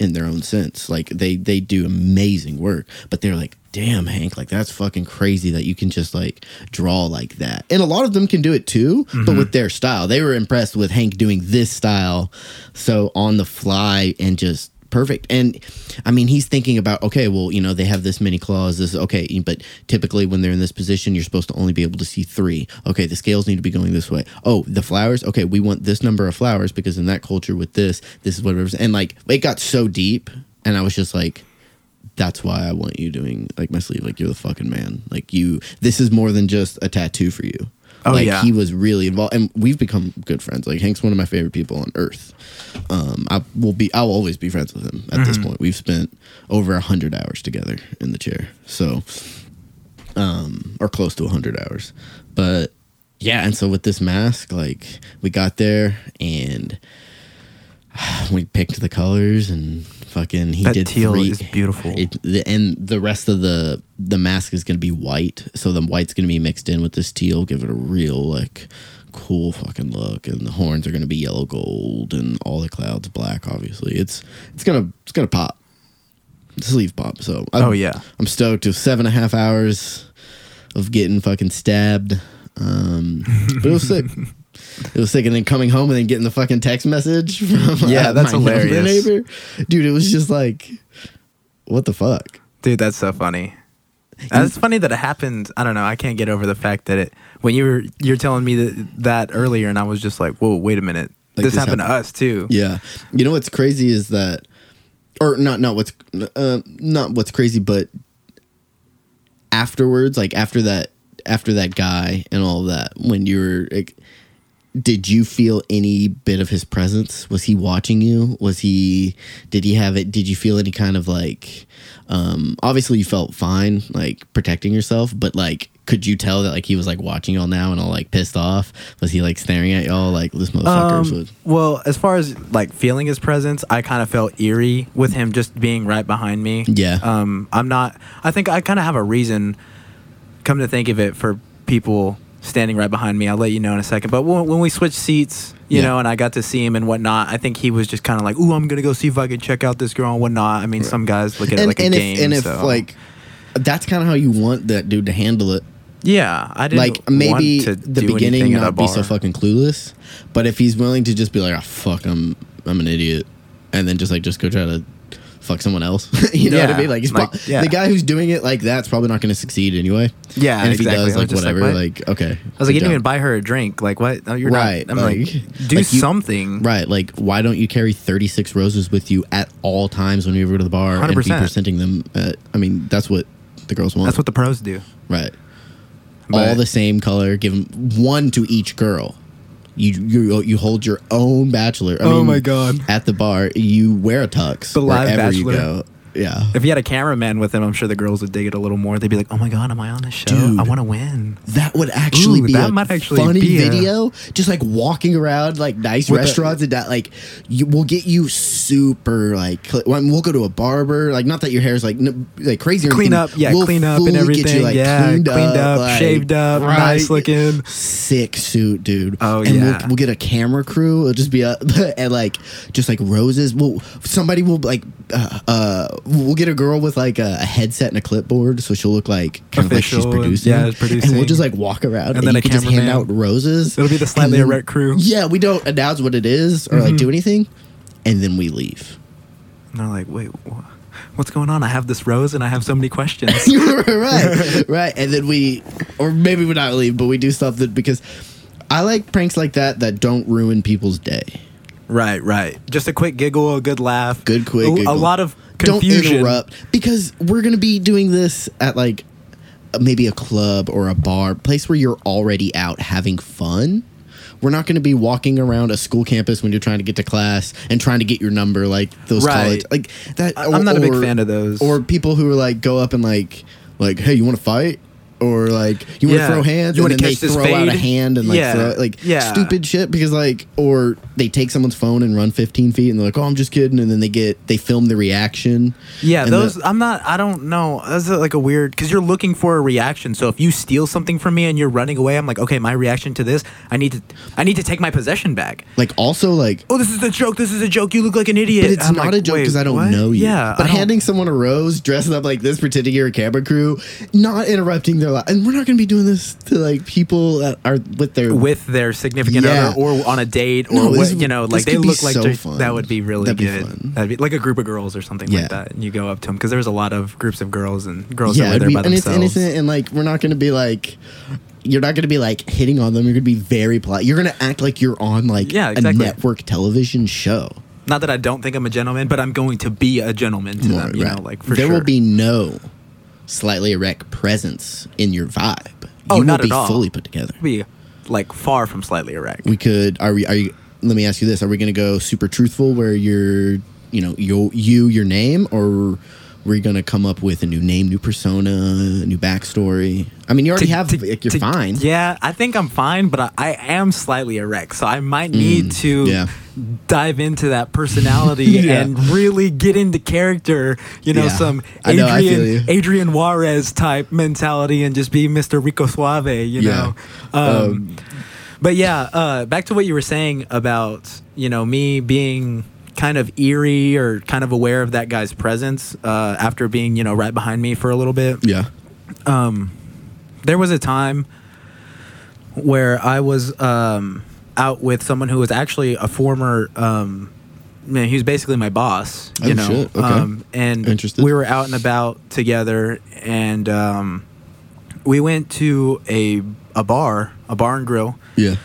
Speaker 2: in their own sense. Like they they do amazing work, but they're like, damn, Hank, like that's fucking crazy that you can just like draw like that. And a lot of them can do it too,
Speaker 1: Mm-hmm.
Speaker 2: but with their style, they were impressed with Hank doing this style, so on the fly and just perfect. And I mean, he's thinking about okay, well, you know, they have this many claws. This okay, but typically when they're in this position, you're supposed to only be able to see three. Okay, the scales need to be going this way. Oh, the flowers. Okay, we want this number of flowers because in that culture with this, this is what it was. And like, it got so deep, and I was just like. That's why I want you doing like my sleeve. Like you're the fucking man. Like you. This is more than just a tattoo for you.
Speaker 1: Oh,
Speaker 2: like
Speaker 1: yeah.
Speaker 2: he was really involved, and we've become good friends. Like Hank's one of my favorite people on earth. Um, I will be. I'll always be friends with him. At this
Speaker 1: Mm-hmm.
Speaker 2: point, we've spent over a hundred hours together in the chair. So, um, or close to a hundred hours. But yeah, and so with this mask, like we got there and we picked the colors and fucking he
Speaker 1: That
Speaker 2: did
Speaker 1: teal
Speaker 2: three,
Speaker 1: is beautiful.
Speaker 2: It, the, and the rest of the the mask is gonna be white, so the white's gonna be mixed in with this teal, give it a real like cool fucking look. And the horns are gonna be yellow gold, and all the clouds black. Obviously, it's it's gonna it's gonna pop, sleeve pop. So I'm,
Speaker 1: Oh, yeah.
Speaker 2: I'm stoked. It was seven and a half hours of getting fucking stabbed. Um, but it was sick. It was sick, and then coming home and then getting the fucking text message from
Speaker 1: Yeah,
Speaker 2: uh,
Speaker 1: that's hilarious.
Speaker 2: neighbor. Dude, it was just like, what the fuck?
Speaker 1: Dude, that's so funny. That's funny that it happened. I don't know. I can't get over the fact that it when you were you're telling me that, that earlier, and I was just like, "Whoa, wait a minute!
Speaker 2: Like,
Speaker 1: this,
Speaker 2: this
Speaker 1: happened,
Speaker 2: happened-
Speaker 1: to us too."
Speaker 2: Yeah, you know what's crazy is that, or not not what's uh, not what's crazy, but afterwards, like after that after that guy and all that, when you were. Like, did you feel any bit of his presence? Was he watching you? Was he? Did he have it? Did you feel any kind of like? Um, obviously, you felt fine, like protecting yourself, but like, could you tell that like he was like watching y'all now and all like pissed off? Was he like staring at y'all like this motherfucker's
Speaker 1: Um, well, as far as like feeling his presence, I kind of felt eerie with him just being right behind me.
Speaker 2: Yeah.
Speaker 1: Um, I'm not. I think I kind of have a reason. Come to think of it, for people standing right behind me, I'll let you know in a second. But when, when we switched seats, you
Speaker 2: Yeah.
Speaker 1: know, and I got to see him and whatnot, I think he was just kind of like, "Ooh, I'm gonna go see if I can check out this girl and whatnot." I mean, some guys look at it
Speaker 2: and,
Speaker 1: like a
Speaker 2: and
Speaker 1: game.
Speaker 2: if and if
Speaker 1: so-
Speaker 2: like that's kind of how you want that dude to handle it.
Speaker 1: yeah, I didn't
Speaker 2: Like maybe
Speaker 1: want to
Speaker 2: the
Speaker 1: do
Speaker 2: beginning
Speaker 1: anything at a
Speaker 2: not be so fucking clueless, but if he's willing to just be like, "Oh fuck, I'm I'm an idiot," and then just like just go try to fuck someone else, you know what I mean? Like, he's
Speaker 1: like,
Speaker 2: prob-
Speaker 1: yeah.
Speaker 2: the guy who's doing it like that's probably not going to succeed anyway.
Speaker 1: Yeah,
Speaker 2: and if
Speaker 1: exactly.
Speaker 2: he does, like
Speaker 1: like,
Speaker 2: whatever,
Speaker 1: what?
Speaker 2: like, okay.
Speaker 1: I was like, you didn't even buy her a drink. Like, what? No, you're
Speaker 2: Right,
Speaker 1: not. I'm like,
Speaker 2: like-
Speaker 1: do
Speaker 2: like you-
Speaker 1: something.
Speaker 2: Right, like why don't you carry 36 roses with you at all times when you ever go to the bar and be presenting them? At, I mean, that's what the girls want.
Speaker 1: That's what the pros do.
Speaker 2: right.
Speaker 1: But-
Speaker 2: all the same color. Give them one to each girl. You you you hold your own bachelor. I
Speaker 1: Oh
Speaker 2: mean,
Speaker 1: my God.
Speaker 2: At the bar, you wear a tux
Speaker 1: The live
Speaker 2: wherever you go. Yeah.
Speaker 1: If you had a cameraman with him, I'm sure the girls would dig it a little more. They'd be like, "Oh my god, am I on this show?
Speaker 2: Dude.
Speaker 1: I want to win."
Speaker 2: That would actually
Speaker 1: Ooh,
Speaker 2: be
Speaker 1: that
Speaker 2: a
Speaker 1: might actually
Speaker 2: funny
Speaker 1: be a-
Speaker 2: video. Just like walking around like nice
Speaker 1: With a-
Speaker 2: restaurants and that like you will get you super like cl- well, we'll go to a barber like not that your hair's like n- like crazy or
Speaker 1: Clean
Speaker 2: anything.
Speaker 1: up, yeah,
Speaker 2: We'll
Speaker 1: clean up and
Speaker 2: get
Speaker 1: everything.
Speaker 2: you, like,
Speaker 1: yeah, cleaned, up,
Speaker 2: like,
Speaker 1: shaved up,
Speaker 2: right.
Speaker 1: nice looking.
Speaker 2: sick suit, dude.
Speaker 1: Oh,
Speaker 2: and
Speaker 1: yeah.
Speaker 2: we'll, we'll get a camera crew. It'll just be a and like just like roses. We'll somebody will like uh, uh we'll get a girl with like a, a headset and a clipboard, so she'll look like kind of like she's
Speaker 1: Official and-
Speaker 2: producing.
Speaker 1: yeah,
Speaker 2: and we'll just like walk around and,
Speaker 1: And then
Speaker 2: you can just hand out roses.
Speaker 1: It'll be the slightly
Speaker 2: then-
Speaker 1: erect crew.
Speaker 2: Yeah, we don't announce what it is or like do anything, and then we leave.
Speaker 1: And they're like, "Wait, wha- what's going on? I have this rose and I have so many questions."
Speaker 2: Right, right. And then we, or maybe we not leave, but we do stuff that because I like pranks like that that don't ruin people's day.
Speaker 1: Right, right. Just a quick giggle, a good laugh,
Speaker 2: Good quick
Speaker 1: a,
Speaker 2: giggle.
Speaker 1: a lot of confusion.
Speaker 2: Don't interrupt because we're gonna be doing this at like maybe a club or a bar, place where you're already out having fun. We're not going to be walking around a school campus when you're trying to get to class and trying to get your number, like those
Speaker 1: Right.
Speaker 2: college, like that.
Speaker 1: I- I'm not a big fan of those.
Speaker 2: Or people who are like go up and like, like, hey, you want to fight? Or like you want to
Speaker 1: Yeah.
Speaker 2: throw hands
Speaker 1: You
Speaker 2: and then they throw out a hand and like
Speaker 1: Yeah.
Speaker 2: throw like
Speaker 1: Yeah.
Speaker 2: stupid shit because like or they take someone's phone and run 15 feet and they're like oh I'm just kidding and then they get they film the reaction.
Speaker 1: Yeah, those.
Speaker 2: the-
Speaker 1: I'm not. I don't know. That's like a weird because you're looking for a reaction. So if you steal something from me and you're running away, I'm like, okay, my reaction to this, I need to, I need to take my possession back.
Speaker 2: like also like
Speaker 1: Oh, this is a joke. This is a joke. You look like an idiot.
Speaker 2: But it's
Speaker 1: I'm
Speaker 2: not
Speaker 1: like,
Speaker 2: a joke because I don't
Speaker 1: what?"
Speaker 2: know you.
Speaker 1: Yeah,
Speaker 2: But handing someone a rose, dressing up like this, pretending you're a camera crew, not interrupting their and we're not going to be doing this to like people that are with their
Speaker 1: with their significant
Speaker 2: Yeah.
Speaker 1: other or on a date or
Speaker 2: No,
Speaker 1: what,
Speaker 2: this-
Speaker 1: you know like they look like
Speaker 2: so fun.
Speaker 1: that would be really
Speaker 2: That'd be
Speaker 1: good
Speaker 2: fun.
Speaker 1: that'd be like a group of girls or something
Speaker 2: Yeah.
Speaker 1: like that and you go up to them because there's a lot of groups of girls and girls
Speaker 2: yeah,
Speaker 1: that were there
Speaker 2: be-
Speaker 1: by
Speaker 2: and it's innocent, and like we're not going to be like. You're not going to be like hitting on them. You're going to be very polite. You're going to act like you're on like
Speaker 1: Yeah,
Speaker 2: a network television show.
Speaker 1: not that i don't think i'm a gentleman but i'm going to be a gentleman to them you
Speaker 2: Right.
Speaker 1: know like for
Speaker 2: there
Speaker 1: sure
Speaker 2: will be no slightly erect presence in your vibe.
Speaker 1: Oh,
Speaker 2: you
Speaker 1: not
Speaker 2: will be
Speaker 1: at all.
Speaker 2: fully put together.
Speaker 1: be like far from slightly erect
Speaker 2: we could are we are you let me ask you this are we going to go super truthful where you're you know you you your name or we're going to come up with a new name new persona new backstory i mean you already
Speaker 1: To-
Speaker 2: have
Speaker 1: to-
Speaker 2: like you're
Speaker 1: to-
Speaker 2: fine
Speaker 1: Yeah, I think I'm fine, but I, I am slightly erect, so I might need to
Speaker 2: Mm, yeah.
Speaker 1: dive into that personality
Speaker 2: Yeah.
Speaker 1: and really get into character. You know,
Speaker 2: Yeah.
Speaker 1: some
Speaker 2: I know,
Speaker 1: Adrian. Adrian Juarez type mentality and just be Mr. Rico Suave. You
Speaker 2: Yeah.
Speaker 1: know. Um,
Speaker 2: Um,
Speaker 1: but yeah, uh, back to what you were saying about you know me being kind of eerie or kind of aware of that guy's presence uh, after being you know right behind me for a little bit
Speaker 2: yeah
Speaker 1: um, there was a time where I was um, out with someone who was actually a former. Um, man, he was basically my boss, you
Speaker 2: Oh,
Speaker 1: know.
Speaker 2: shit. Okay.
Speaker 1: Um, and
Speaker 2: Interested.
Speaker 1: we were out and about together, and um, we went to a a bar, a bar and grill,
Speaker 2: yeah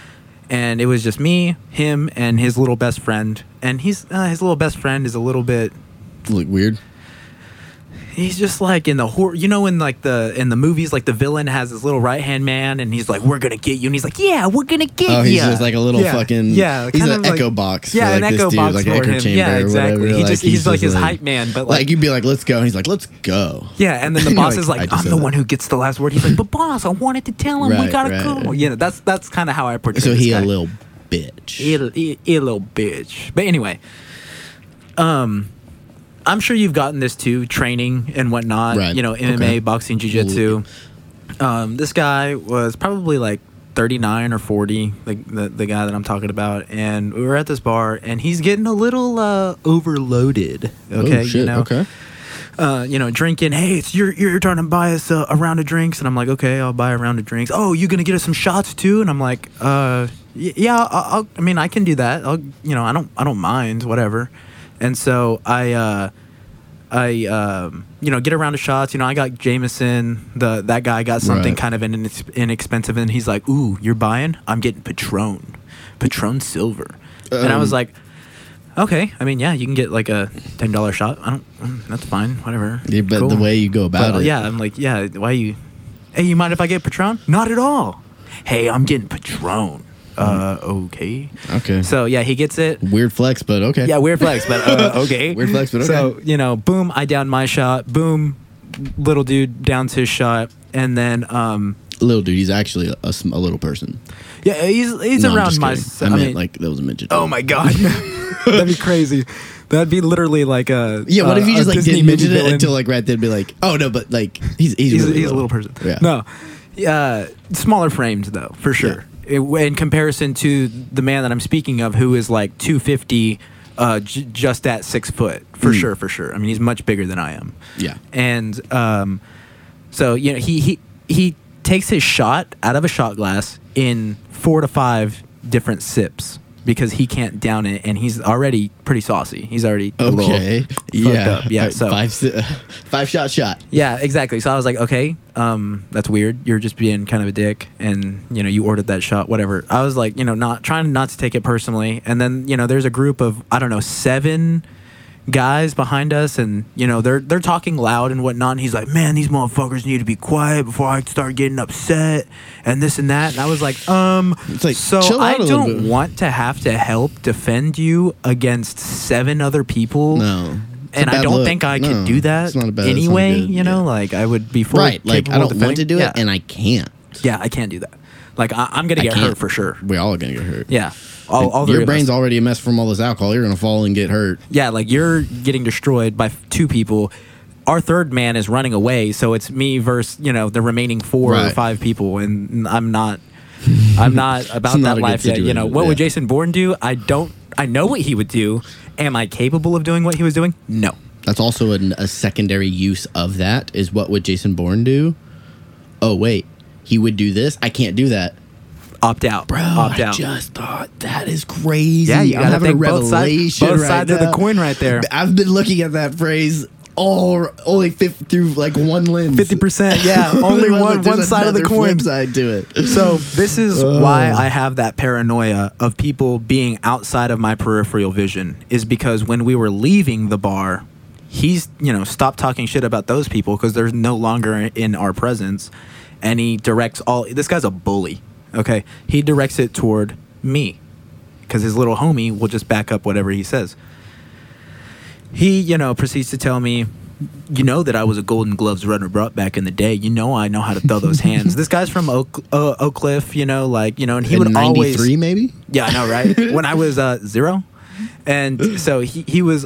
Speaker 1: and it was just me, him, and his little best friend. And he's uh, his little best friend is a little bit
Speaker 2: look weird
Speaker 1: He's just like in the horror, you know, in like the in the movies, like the villain has his little right hand man, and he's like, "We're gonna get you," and he's like, "Yeah, we're gonna get you."
Speaker 2: oh he's just like a little
Speaker 1: yeah.
Speaker 2: fucking
Speaker 1: yeah,
Speaker 2: he's an
Speaker 1: like-
Speaker 2: echo box
Speaker 1: yeah,
Speaker 2: for like
Speaker 1: an
Speaker 2: this
Speaker 1: echo
Speaker 2: dude
Speaker 1: box
Speaker 2: like
Speaker 1: for
Speaker 2: echo
Speaker 1: him.
Speaker 2: chamber
Speaker 1: yeah, exactly. he just he's,
Speaker 2: just
Speaker 1: like his hype man, but
Speaker 2: like,
Speaker 1: like,
Speaker 2: you'd be like let's go and he's like let's go
Speaker 1: yeah, and then the boss
Speaker 2: like,
Speaker 1: is like, "I'm the
Speaker 2: that."
Speaker 1: one who gets the last word." He's like, "But boss, I wanted to tell him we gotta
Speaker 2: right,
Speaker 1: go."
Speaker 2: right.
Speaker 1: You know, that's that's kind of how I portray.
Speaker 2: so he
Speaker 1: guy.
Speaker 2: a little bitch
Speaker 1: He a, he, he a little bitch. But anyway, um, I'm sure you've gotten this too, training and whatnot.
Speaker 2: Right.
Speaker 1: You know, MMA,
Speaker 2: Okay.
Speaker 1: boxing, jiu-jitsu. Um, this guy was probably like 39 or 40, like the, the guy that I'm talking about. And we were at this bar, and he's getting a little uh, overloaded. Okay,
Speaker 2: oh,
Speaker 1: you know,
Speaker 2: okay
Speaker 1: uh, you know, drinking. Hey, it's you're you're trying to buy us a, a round of drinks, and I'm like, okay, I'll buy a round of drinks. Oh, you gonna get us some shots too? And I'm like, uh, yeah, I'll, I'll, I mean, I can do that. I'll, you know, I don't I don't mind whatever. And so I, uh, I, um, you know, get a round of shots. You know, I got Jameson. The that guy got something
Speaker 2: Right.
Speaker 1: kind of inex- inexpensive, and he's like, ooh, you're buying? I'm getting Patron, Patron Silver. and I was
Speaker 2: Um,
Speaker 1: like. Okay, I mean, yeah, you can get like a ten dollar shot. I don't. mm, That's fine. Whatever.
Speaker 2: Yeah, but the way you go about
Speaker 1: But,
Speaker 2: it
Speaker 1: yeah, I'm like, yeah. Why you? Hey, you mind if I get Patron? Not at all. Hey, I'm getting Patron. Uh, okay.
Speaker 2: okay
Speaker 1: So yeah, he gets it.
Speaker 2: weird flex but okay
Speaker 1: Yeah, weird flex, but uh, okay.
Speaker 2: Weird flex, but okay.
Speaker 1: So you know, boom, I down my shot. Boom, little dude downs his shot, and then um,
Speaker 2: little dude he's actually a, a a little person
Speaker 1: yeah, he's he's
Speaker 2: No,
Speaker 1: around my.
Speaker 2: I,
Speaker 1: I
Speaker 2: meant
Speaker 1: mean,
Speaker 2: like that was a midget
Speaker 1: oh my god, that'd be crazy. That'd be literally like a
Speaker 2: Yeah, what
Speaker 1: uh,
Speaker 2: if you just like
Speaker 1: Disney
Speaker 2: didn't
Speaker 1: movie
Speaker 2: it until like right then be like, oh no, but like he's he's
Speaker 1: he's,
Speaker 2: really
Speaker 1: he's a little person.
Speaker 2: Yeah.
Speaker 1: No, uh, smaller framed though, for sure. It- in comparison to the man that I'm speaking of, who is like 250, uh, j- just at six foot, for
Speaker 2: Mm.
Speaker 1: sure, for sure. I mean, he's much bigger than I am.
Speaker 2: Yeah.
Speaker 1: And um, so you know, he he he takes his shot out of a shot glass in four to five different sips because he can't down it, and he's already pretty saucy. He's already
Speaker 2: Okay. Yeah.
Speaker 1: up. Yeah. So
Speaker 2: five five shot shot.
Speaker 1: yeah, exactly. So I was like, okay, um, that's weird. You're just being kind of a dick, and you know, you ordered that shot, whatever. I was like, you know, not trying not to take it personally. And then you know, there's a group of I don't know seven guys behind us, and you know, they're they're talking loud and whatnot. And he's like, man, these motherfuckers need to be quiet before I start getting upset and this and that. And I was like, um,
Speaker 2: It's like,
Speaker 1: so I don't want to have to help defend you against seven other people
Speaker 2: No.
Speaker 1: and I don't
Speaker 2: look.
Speaker 1: think I
Speaker 2: No,
Speaker 1: could do that
Speaker 2: it's not a bad-
Speaker 1: anyway. You know,
Speaker 2: yeah.
Speaker 1: like I would be fully
Speaker 2: right. Like I don't want to do it,
Speaker 1: yeah.
Speaker 2: and I can't.
Speaker 1: yeah, I can't do that. Like I, I'm gonna get hurt for sure.
Speaker 2: We all are gonna get hurt.
Speaker 1: Yeah, all, all
Speaker 2: Your brain's already a mess from all this alcohol. You're gonna fall and get hurt.
Speaker 1: Yeah, like you're getting destroyed by two people. Our third man is running away, so it's me versus you know the remaining four or five people, and I'm not. I'm not about
Speaker 2: not
Speaker 1: that life yet. You know what would. Jason Bourne do? I don't. I know what he would do. Am I capable of doing what he was doing? No.
Speaker 2: That's also an, a secondary use of that. Is what would Jason Bourne do? Oh wait, he would do this. I can't do that.
Speaker 1: Opt out.
Speaker 2: Bro,
Speaker 1: Opt
Speaker 2: I
Speaker 1: out.
Speaker 2: just thought that is crazy.
Speaker 1: Yeah, you
Speaker 2: I'm
Speaker 1: gotta think both sides- both
Speaker 2: right
Speaker 1: sides of the coin right there.
Speaker 2: I've been looking at that phrase all only 50, through like one lens.
Speaker 1: Fifty percent. Yeah, only one one side of the coin.
Speaker 2: side to it.
Speaker 1: So this is why I have that paranoia of people being outside of my peripheral vision is because when we were leaving the bar, he's you know stopped talking shit about those people because they're no longer in our presence, and he directs all. This guy's a bully. Okay, he directs it toward me because his little homie will just back up whatever he says. He you know proceeds to tell me. You know that I was a Golden Gloves runner up back in the day. You know I know how to throw those hands. this guy's from Oak, uh, Oak Cliff, you know, like you know, and he
Speaker 2: In
Speaker 1: would always
Speaker 2: 93 maybe?
Speaker 1: yeah, I know, right? when I was uh, zero, and so he he was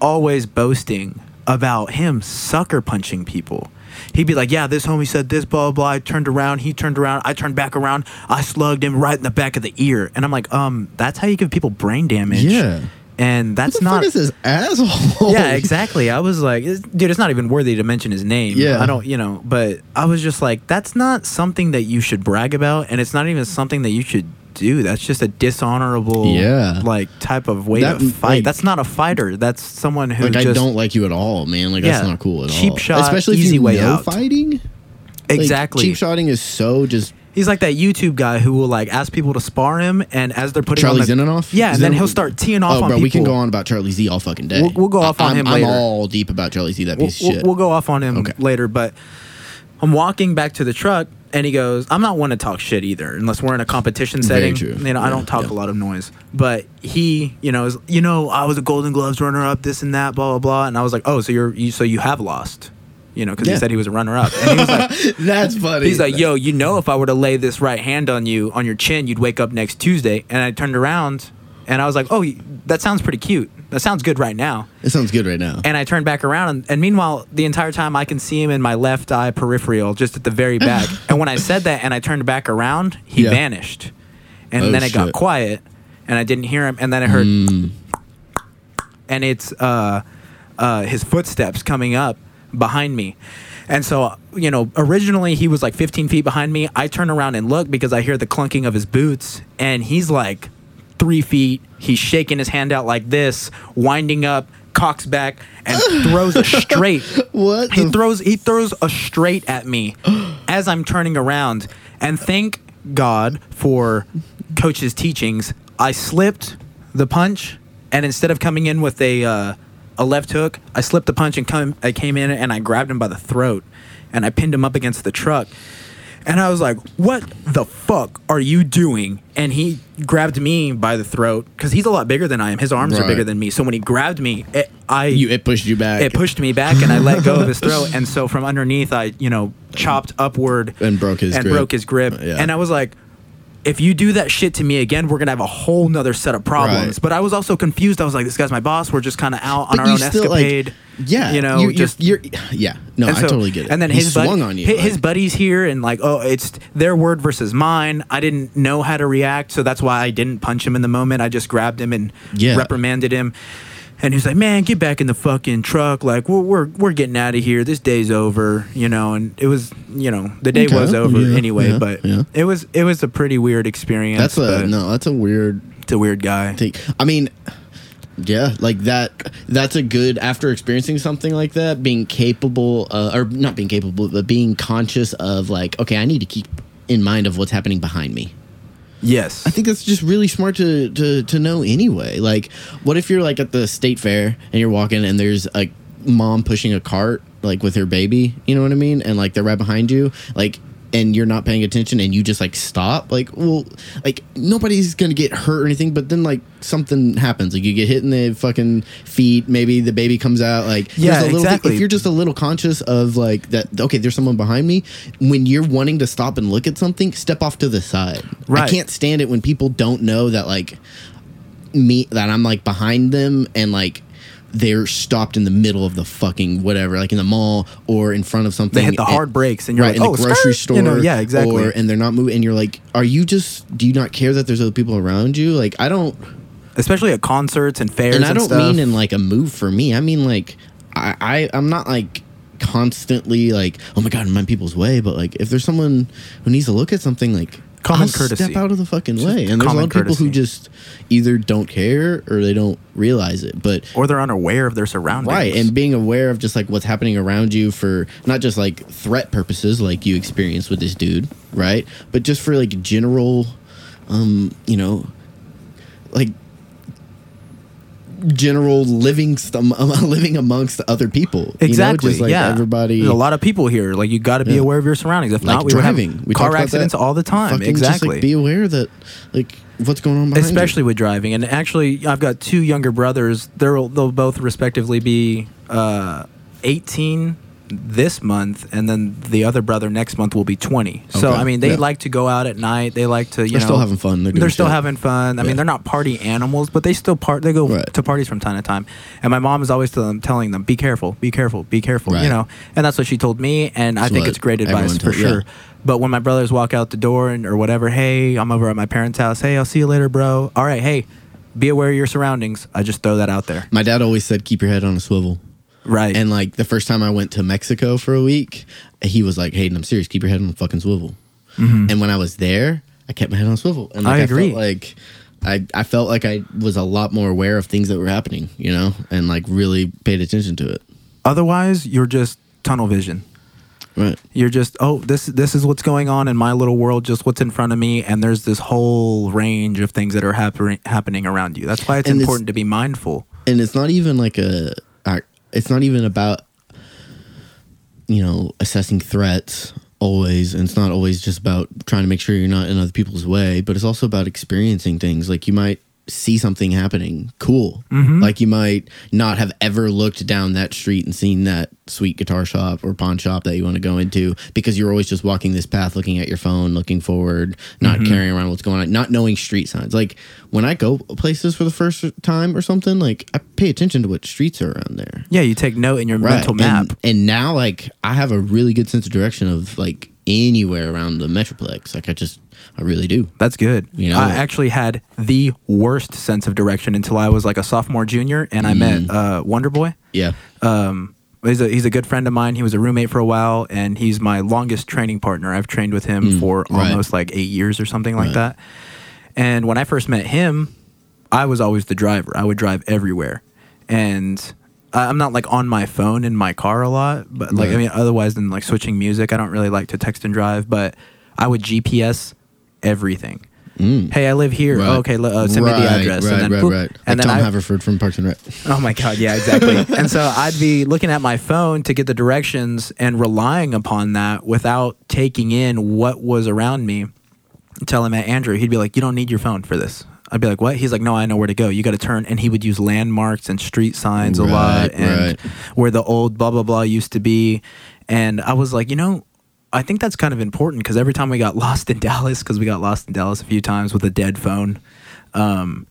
Speaker 1: always boasting about him sucker punching people. He'd be like, "Yeah, this homie said this, blah blah." blah. I turned around, he turned around, I turned back around, I slugged him right in the back of the ear, and I'm like, "Um, that's how you give people brain damage."
Speaker 2: Yeah.
Speaker 1: and that's not.
Speaker 2: fuck is this asshole?
Speaker 1: yeah, exactly. I was like, it's- dude, it's not even worthy to mention his name.
Speaker 2: Yeah.
Speaker 1: I don't, you know, but I was just like, that's not something that you should brag about, and it's not even something that you should do. That's just a dishonorable,
Speaker 2: Yeah.
Speaker 1: like type of way
Speaker 2: That-
Speaker 1: to fight.
Speaker 2: like-
Speaker 1: that's not a fighter. That's someone who
Speaker 2: Like
Speaker 1: just
Speaker 2: I don't like you at all, man. Like that's not cool at all.
Speaker 1: Cheap shot,
Speaker 2: especially if
Speaker 1: easy
Speaker 2: you
Speaker 1: way
Speaker 2: know
Speaker 1: out.
Speaker 2: fighting. Like,
Speaker 1: exactly.
Speaker 2: cheap shotting is so just
Speaker 1: He's like that YouTube guy who will like ask people to spar him, and as they're putting
Speaker 2: Charlie
Speaker 1: on the,
Speaker 2: Zelenoff.
Speaker 1: yeah, and then he'll start teeing off
Speaker 2: Oh,
Speaker 1: on
Speaker 2: bro,
Speaker 1: people.
Speaker 2: we can go on about Charlie Z all fucking day.
Speaker 1: We'll- we'll go off on
Speaker 2: I'm,
Speaker 1: him
Speaker 2: I'm all deep about Charlie Z. That
Speaker 1: we'll,
Speaker 2: piece of shit.
Speaker 1: we'll go off on him
Speaker 2: Okay.
Speaker 1: later, but I'm walking back to the truck and he goes, I'm not one to talk shit either, unless we're in a competition setting. You know, I don't talk
Speaker 2: yeah.
Speaker 1: a lot of noise. But he, you know, is you know, I was a Golden Gloves runner up, this and that, blah blah blah. And I was like, oh, so you're you, so you have lost, you know, because
Speaker 2: Yeah.
Speaker 1: he said he was a runner up, and he was like.
Speaker 2: That's funny.
Speaker 1: He's like, yo, you know, if I were to lay this right hand on you, on your chin, you'd wake up next Tuesday. And I turned around and I was like, oh, that sounds pretty cute. That sounds good right now.
Speaker 2: it sounds good right now.
Speaker 1: And I turned back around, and, and meanwhile, the entire time I can see him in my left eye peripheral, just at the very back. and when I said that and I turned back around, he
Speaker 2: Yeah.
Speaker 1: vanished. And
Speaker 2: Oh,
Speaker 1: then it got quiet, and I didn't hear him. And then I heard,
Speaker 2: Mm.
Speaker 1: and it's uh, uh, his footsteps coming up behind me. And so, you know, originally he was like 15 feet behind me. I turn around and look because I hear the clunking of his boots, and he's like three feet. He's shaking his hand out like this, winding up, cocks back, and throws a straight.
Speaker 2: What
Speaker 1: He throws he throws a straight at me as I'm turning around. And thank God for coach's teachings. I slipped the punch, and instead of coming in with a uh, a left hook, I slipped the punch and come. I came in and I grabbed him by the throat, and I pinned him up against the truck. And I was like, "What the fuck are you doing?" And he grabbed me by the throat because he's a lot bigger than I am. His arms are bigger than me. So when he grabbed me, it, I
Speaker 2: You it pushed you back.
Speaker 1: it pushed me back and I let go of his throat. And so from underneath, I, you know, chopped upward
Speaker 2: And broke his
Speaker 1: and
Speaker 2: grip.
Speaker 1: broke his grip.
Speaker 2: Yeah.
Speaker 1: And I was like, if you do that shit to me again, we're gonna have a whole nother set of problems.
Speaker 2: Right.
Speaker 1: But I was also confused. I was like, this guy's my boss. We're just kind of out on
Speaker 2: But
Speaker 1: our own
Speaker 2: still, like-
Speaker 1: escapade.
Speaker 2: yeah,
Speaker 1: you know,
Speaker 2: you're,
Speaker 1: just
Speaker 2: you're, you're yeah. No, I totally get it.
Speaker 1: And then
Speaker 2: he
Speaker 1: his
Speaker 2: swung on you.
Speaker 1: His
Speaker 2: like-
Speaker 1: buddies here, and like, oh, it's their word versus mine. I didn't know how to react, so that's why I didn't punch him in the moment. I just grabbed him and
Speaker 2: Yeah.
Speaker 1: reprimanded him. And he was like, "Man, get back in the fucking truck! Like, we're we're, we're getting out of here. This day's over, you know." And it was, you know, the day
Speaker 2: Okay.
Speaker 1: was over
Speaker 2: Yeah,
Speaker 1: anyway.
Speaker 2: yeah,
Speaker 1: but
Speaker 2: yeah.
Speaker 1: it was it was a pretty weird experience.
Speaker 2: that's a no. That's a weird
Speaker 1: It's a weird guy.
Speaker 2: thing. I mean, yeah, like that. That's a good after experiencing something like that, being capable, uh, or not being capable, but being conscious of like, okay, I need to keep in mind of what's happening behind me.
Speaker 1: Yes.
Speaker 2: I think that's just really smart to, to to know anyway. Like, what if you're like at the state fair and you're walking and there's a mom pushing a cart like with her baby, you know what I mean? And like they're right behind you. Like and you're not paying attention and you just like stop like well like nobody's gonna get hurt or anything but then like something happens. Like you get hit in the fucking feet maybe the baby comes out like
Speaker 1: Yeah,
Speaker 2: a little
Speaker 1: exactly.
Speaker 2: if you're just a little conscious of like that okay there's someone behind me when you're wanting to stop and look at something step off to the side. I can't stand it when people don't know that like me that i'm like behind them and like they're stopped in the middle of the fucking whatever like in the mall or in front of something
Speaker 1: They hit the
Speaker 2: and-
Speaker 1: hard brakes, and you're
Speaker 2: right
Speaker 1: like,
Speaker 2: in
Speaker 1: "Oh,
Speaker 2: the grocery
Speaker 1: skirt,"
Speaker 2: store
Speaker 1: you know, yeah, exactly.
Speaker 2: or and they're not moving and you're like are you just do you not care that there's other people around you like i don't
Speaker 1: Especially at concerts and fairs
Speaker 2: and
Speaker 1: and,
Speaker 2: I don't mean in like a move for me. I mean like I, I I'm not like constantly like oh my god I'm in people's way, but like if there's someone who needs to look at something like
Speaker 1: Common
Speaker 2: I'll
Speaker 1: courtesy.
Speaker 2: step out of the fucking
Speaker 1: Just
Speaker 2: way. And there's a lot of people who just either don't care or they don't realize it. But
Speaker 1: or they're unaware of their surroundings.
Speaker 2: Right, and being aware of just like what's happening around you for not just like threat purposes, like you experienced with this dude, right? But just for like general, um, you know, like general living st- living amongst other people.
Speaker 1: Exactly.
Speaker 2: You know? Just like
Speaker 1: yeah.
Speaker 2: everybody.
Speaker 1: There's a lot of people here. Like you got to be
Speaker 2: Yeah.
Speaker 1: aware of your surroundings. If
Speaker 2: like
Speaker 1: not, we
Speaker 2: driving.
Speaker 1: would
Speaker 2: We
Speaker 1: car accidents all the time.
Speaker 2: Fucking
Speaker 1: exactly.
Speaker 2: Just, like, be aware that like what's going on behind you.
Speaker 1: especially with driving. And actually, I've got two younger brothers. They'll they'll both respectively be uh, 18 this month, and then the other brother next month will be 20. So I mean, they
Speaker 2: yeah.
Speaker 1: like to go out at night. They like to you
Speaker 2: They're
Speaker 1: know
Speaker 2: still having fun. They're
Speaker 1: They're, still
Speaker 2: shit.
Speaker 1: having fun. I
Speaker 2: Yeah.
Speaker 1: mean, they're not party animals, but they still part. They go
Speaker 2: Right.
Speaker 1: to parties from time to time. And my mom is always them, telling them, "Be careful, be careful, be careful."
Speaker 2: Right.
Speaker 1: You know, and that's what she told me, and I think it's great advice for
Speaker 2: told- yeah.
Speaker 1: sure. But when my brothers walk out the door and or whatever, hey, I'm over at my parents' house. Hey, I'll see you later, bro. All right, hey, be aware of your surroundings. I just throw that out there.
Speaker 2: My dad always said, "Keep your head on a swivel."
Speaker 1: Right.
Speaker 2: And like the first time I went to Mexico for a week, he was like, "Hayden, I'm serious. Keep your head on the fucking swivel." And when I was there, I kept my head on a swivel. And like,
Speaker 1: Mm-hmm. I agree.
Speaker 2: felt like I I felt like I was a lot more aware of things that were happening, you know, and like really paid attention to it.
Speaker 1: Otherwise, you're just tunnel vision.
Speaker 2: Right.
Speaker 1: You're just oh this this is what's going on in my little world, just what's in front of me, and there's this whole range of things that are happening happening around you. That's why it's
Speaker 2: And it's-
Speaker 1: important to be mindful.
Speaker 2: And it's not even like a. It's not even about. You know, assessing threats always, and it's not always just about trying to make sure you're not in other people's way, but it's also about experiencing things. Like you might see something happening cool. Mm-hmm. Like you might not have ever looked down that street and seen that sweet guitar shop or pawn shop that you want to go into because you're always just walking this path, looking at your phone, looking forward, not mm-hmm. carrying around what's going on, not knowing street signs. Like when I go places for the first time or something, like I pay attention to what streets are around there.
Speaker 1: Yeah, you take note in your mental
Speaker 2: And-
Speaker 1: map.
Speaker 2: And, now, like, I have a really good sense of direction of like anywhere around the metroplex. Like, I just, I really do.
Speaker 1: That's good.
Speaker 2: You know,
Speaker 1: I actually had the worst sense of direction until I was like a sophomore, junior, and I
Speaker 2: Mm.
Speaker 1: met uh, Wonder Boy.
Speaker 2: Yeah.
Speaker 1: Um, he's a he's a good friend of mine. He was a roommate for a while, and he's my longest training partner. I've trained with him for
Speaker 2: Mm, right.
Speaker 1: almost like eight years or something like
Speaker 2: Right.
Speaker 1: that. And when I first met him, I was always the driver. I would drive everywhere, and I- I'm not like on my phone in my car a lot. But like I
Speaker 2: Right.
Speaker 1: mean, otherwise than like switching music, I don't really like to text and drive. But I would GPS everything. Hey, I live here.
Speaker 2: Mm. Right.
Speaker 1: Oh, okay, uh, send me the address.
Speaker 2: Right,
Speaker 1: and then,
Speaker 2: right,
Speaker 1: boop,
Speaker 2: right.
Speaker 1: And
Speaker 2: like
Speaker 1: then
Speaker 2: Tom
Speaker 1: I,
Speaker 2: Haverford from Parks and Rec.
Speaker 1: Oh my god, yeah, exactly. and so I'd be looking at my phone to get the directions and relying upon that without taking in what was around me. Tell him at Andrew, he'd be like, "You don't need your phone for this." I'd be like, "What?" He's like, "No, I know where to go. You got to turn." And he would use landmarks and street signs a lot and
Speaker 2: right.
Speaker 1: where the old blah blah blah used to be. And I was like, you know, I think that's kind of important because every time we got lost in Dallas, because we got lost in Dallas a few times with a dead phone. Um,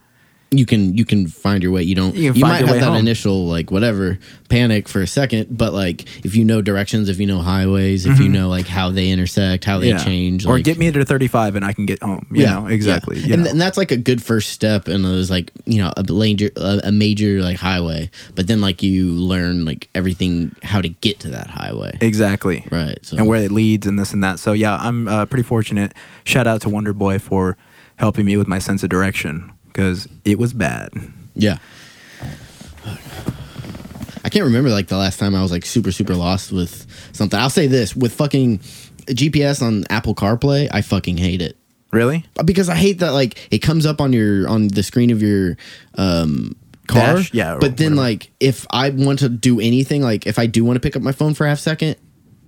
Speaker 2: You can you can find your way. You don't.
Speaker 1: You
Speaker 2: You, might have that
Speaker 1: home.
Speaker 2: initial like whatever panic for a second, but like if you know directions, if you know highways, if you know like how they intersect, how they
Speaker 1: Mm-hmm. yeah.
Speaker 2: change,
Speaker 1: or
Speaker 2: like,
Speaker 1: get me to 35 and I can get home. You know, exactly. you
Speaker 2: And,
Speaker 1: know.
Speaker 2: and that's like a good first step in those like you know a major a, a major like highway, but then like you learn like everything how to get to that highway,
Speaker 1: Exactly.
Speaker 2: right? So
Speaker 1: And where it leads and this and that. So yeah, I'm uh, pretty fortunate. Shout out to Wonder Boy for helping me with my sense of direction because it was bad.
Speaker 2: yeah. I can't remember like the last time I was like super super lost with something. I'll say this with fucking GPS on Apple CarPlay, I fucking hate it.
Speaker 1: Really?
Speaker 2: because I hate that like it comes up on your on the screen of your um car.
Speaker 1: Dash? Yeah,
Speaker 2: But then
Speaker 1: whatever.
Speaker 2: like if I want to do anything, like if I do want to pick up my phone for a half second,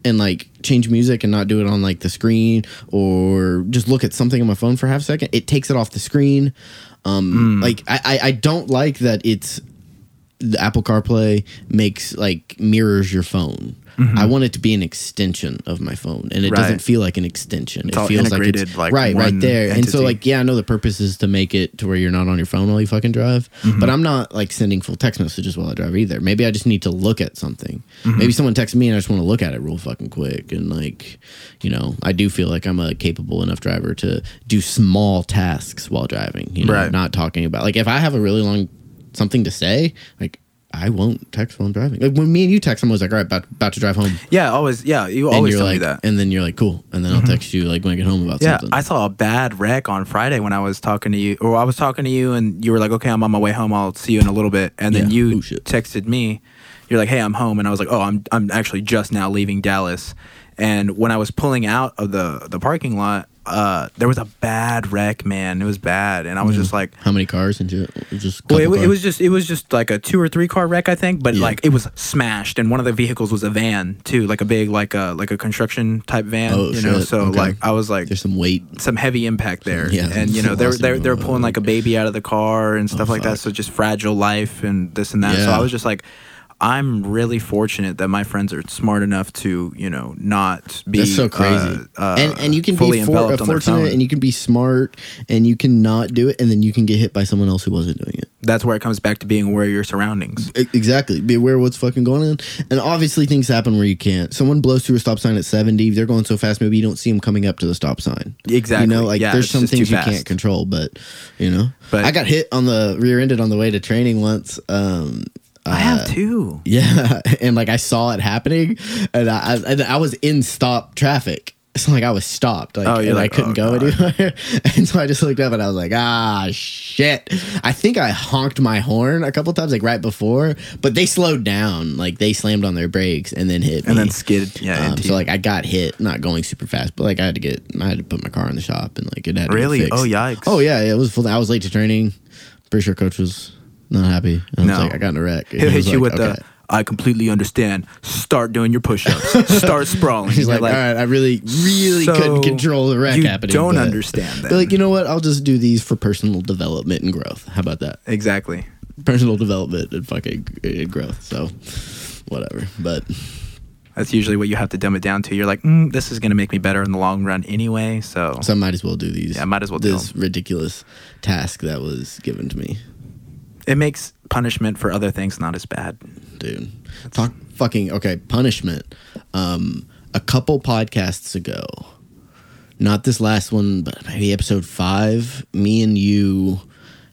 Speaker 2: and like change music and not do it on like the screen or just look at something on my phone for half second, it takes it off the screen. Um, like I, I, I don't like that it's the Apple CarPlay makes like mirrors your phone. I want it to be an extension of my phone, and it
Speaker 1: Right.
Speaker 2: doesn't feel like an extension. it
Speaker 1: all
Speaker 2: feels like it's
Speaker 1: like
Speaker 2: right, right there. And so, like, yeah, I know the purpose is to make it to where you're not on your phone while you fucking drive,
Speaker 1: Mm-hmm.
Speaker 2: but I'm not like sending full text messages while I drive either. Maybe I just need to look at something.
Speaker 1: Mm-hmm.
Speaker 2: Maybe someone texts me and I just want to look at it real fucking quick. And like, you know, I do feel like I'm a capable enough driver to do small tasks while driving. You know,
Speaker 1: Right.
Speaker 2: not talking about like if I have a really long something to say, like. I won't text while I'm driving. Like when me and you text, I'm always like, "All right, about, about to drive home."
Speaker 1: Yeah, always. Yeah, you always tell
Speaker 2: like,
Speaker 1: me that. Mm-hmm.
Speaker 2: and then you're like, "Cool," and then I'll text you like when I get home about
Speaker 1: Yeah,
Speaker 2: something.
Speaker 1: I saw a bad wreck on Friday when I was talking to you, or I was talking to you, and you were like, "Okay, I'm on my way home. I'll see you in a little bit." And then
Speaker 2: Yeah.
Speaker 1: you
Speaker 2: Oh, shit.
Speaker 1: texted me. You're like, "Hey, I'm home," and I was like, "Oh, I'm I'm actually just now leaving Dallas." And when I was pulling out of the the parking lot, uh, there was a bad wreck, man. It was bad, and I was just like,
Speaker 2: How many cars and shit? Just
Speaker 1: well, it, it was just it was just like a two or three car wreck, I think, but
Speaker 2: Yeah.
Speaker 1: like it was smashed, and one of the vehicles was a van too, like a big like a like a construction type van,
Speaker 2: Oh,
Speaker 1: you know.
Speaker 2: shit.
Speaker 1: So
Speaker 2: Okay.
Speaker 1: like I was like,
Speaker 2: There's some weight.
Speaker 1: some heavy impact there.
Speaker 2: Yeah,
Speaker 1: and you know they're they're they're pulling like a baby out of the car and stuff
Speaker 2: Oh,
Speaker 1: like that. So just fragile life and this and that. So I was just like, I'm really fortunate that my friends are smart enough to you know not be
Speaker 2: That's so crazy.
Speaker 1: uh, uh,
Speaker 2: and and you can be for,
Speaker 1: enveloped on their phone.
Speaker 2: fortunate and you can be smart and you can not do it and then you can get hit by someone else who wasn't doing it.
Speaker 1: That's where it comes back to being aware of your surroundings.
Speaker 2: Exactly. Be aware of what's fucking going on. And obviously things happen where you can't. Someone blows through a stop sign at 70. They're going so fast maybe you don't see them coming up to the stop sign.
Speaker 1: Exactly.
Speaker 2: You know, like
Speaker 1: Yeah,
Speaker 2: there's some things you can't control, but you know.
Speaker 1: But-
Speaker 2: I got hit on the rear ended on the way to training once. Um
Speaker 1: I have too.
Speaker 2: Yeah, and like I saw it happening, and I, I, and I was in stop traffic. It's like I was stopped, like,
Speaker 1: Oh,
Speaker 2: and
Speaker 1: like,
Speaker 2: I couldn't
Speaker 1: oh,
Speaker 2: go
Speaker 1: God.
Speaker 2: anywhere. And so I just looked up and I was like, ah, shit. I think I honked my horn a couple times, like right before, but they slowed down, like they slammed on their brakes and then hit me.
Speaker 1: And then skidded. Yeah.
Speaker 2: Um, so like I got hit, not going super fast, but like I had to get, I had to put my car in the shop and like it had
Speaker 1: Really? Oh, yikes.
Speaker 2: Oh yeah, yeah, it was full. I was late to training. Pretty sure coach was not happy. I was
Speaker 1: No.
Speaker 2: like, I got in a wreck. And
Speaker 1: He'll hit you
Speaker 2: like,
Speaker 1: with
Speaker 2: okay.
Speaker 1: the. I completely understand. Start doing your push-ups. Start sprawling.
Speaker 2: He's
Speaker 1: You're
Speaker 2: like, all right, I really, really
Speaker 1: So,
Speaker 2: couldn't control the wreck
Speaker 1: you
Speaker 2: happening.
Speaker 1: don't
Speaker 2: but-
Speaker 1: understand that.
Speaker 2: They're like, you know what? I'll just do these for personal development and growth. How about that?
Speaker 1: exactly.
Speaker 2: Personal development and fucking uh, growth. So, whatever. But
Speaker 1: That's usually what you have to dumb it down to. You're like, mm, this is going to make me better in the long run anyway. So,
Speaker 2: so I might as well do these.
Speaker 1: Yeah, might as well do
Speaker 2: this ridiculous task that was given to me,
Speaker 1: it makes punishment for other things not as bad.
Speaker 2: dude. Talk fucking okay. Punishment. Um, a couple podcasts ago, not this last one, but maybe episode five. Me and you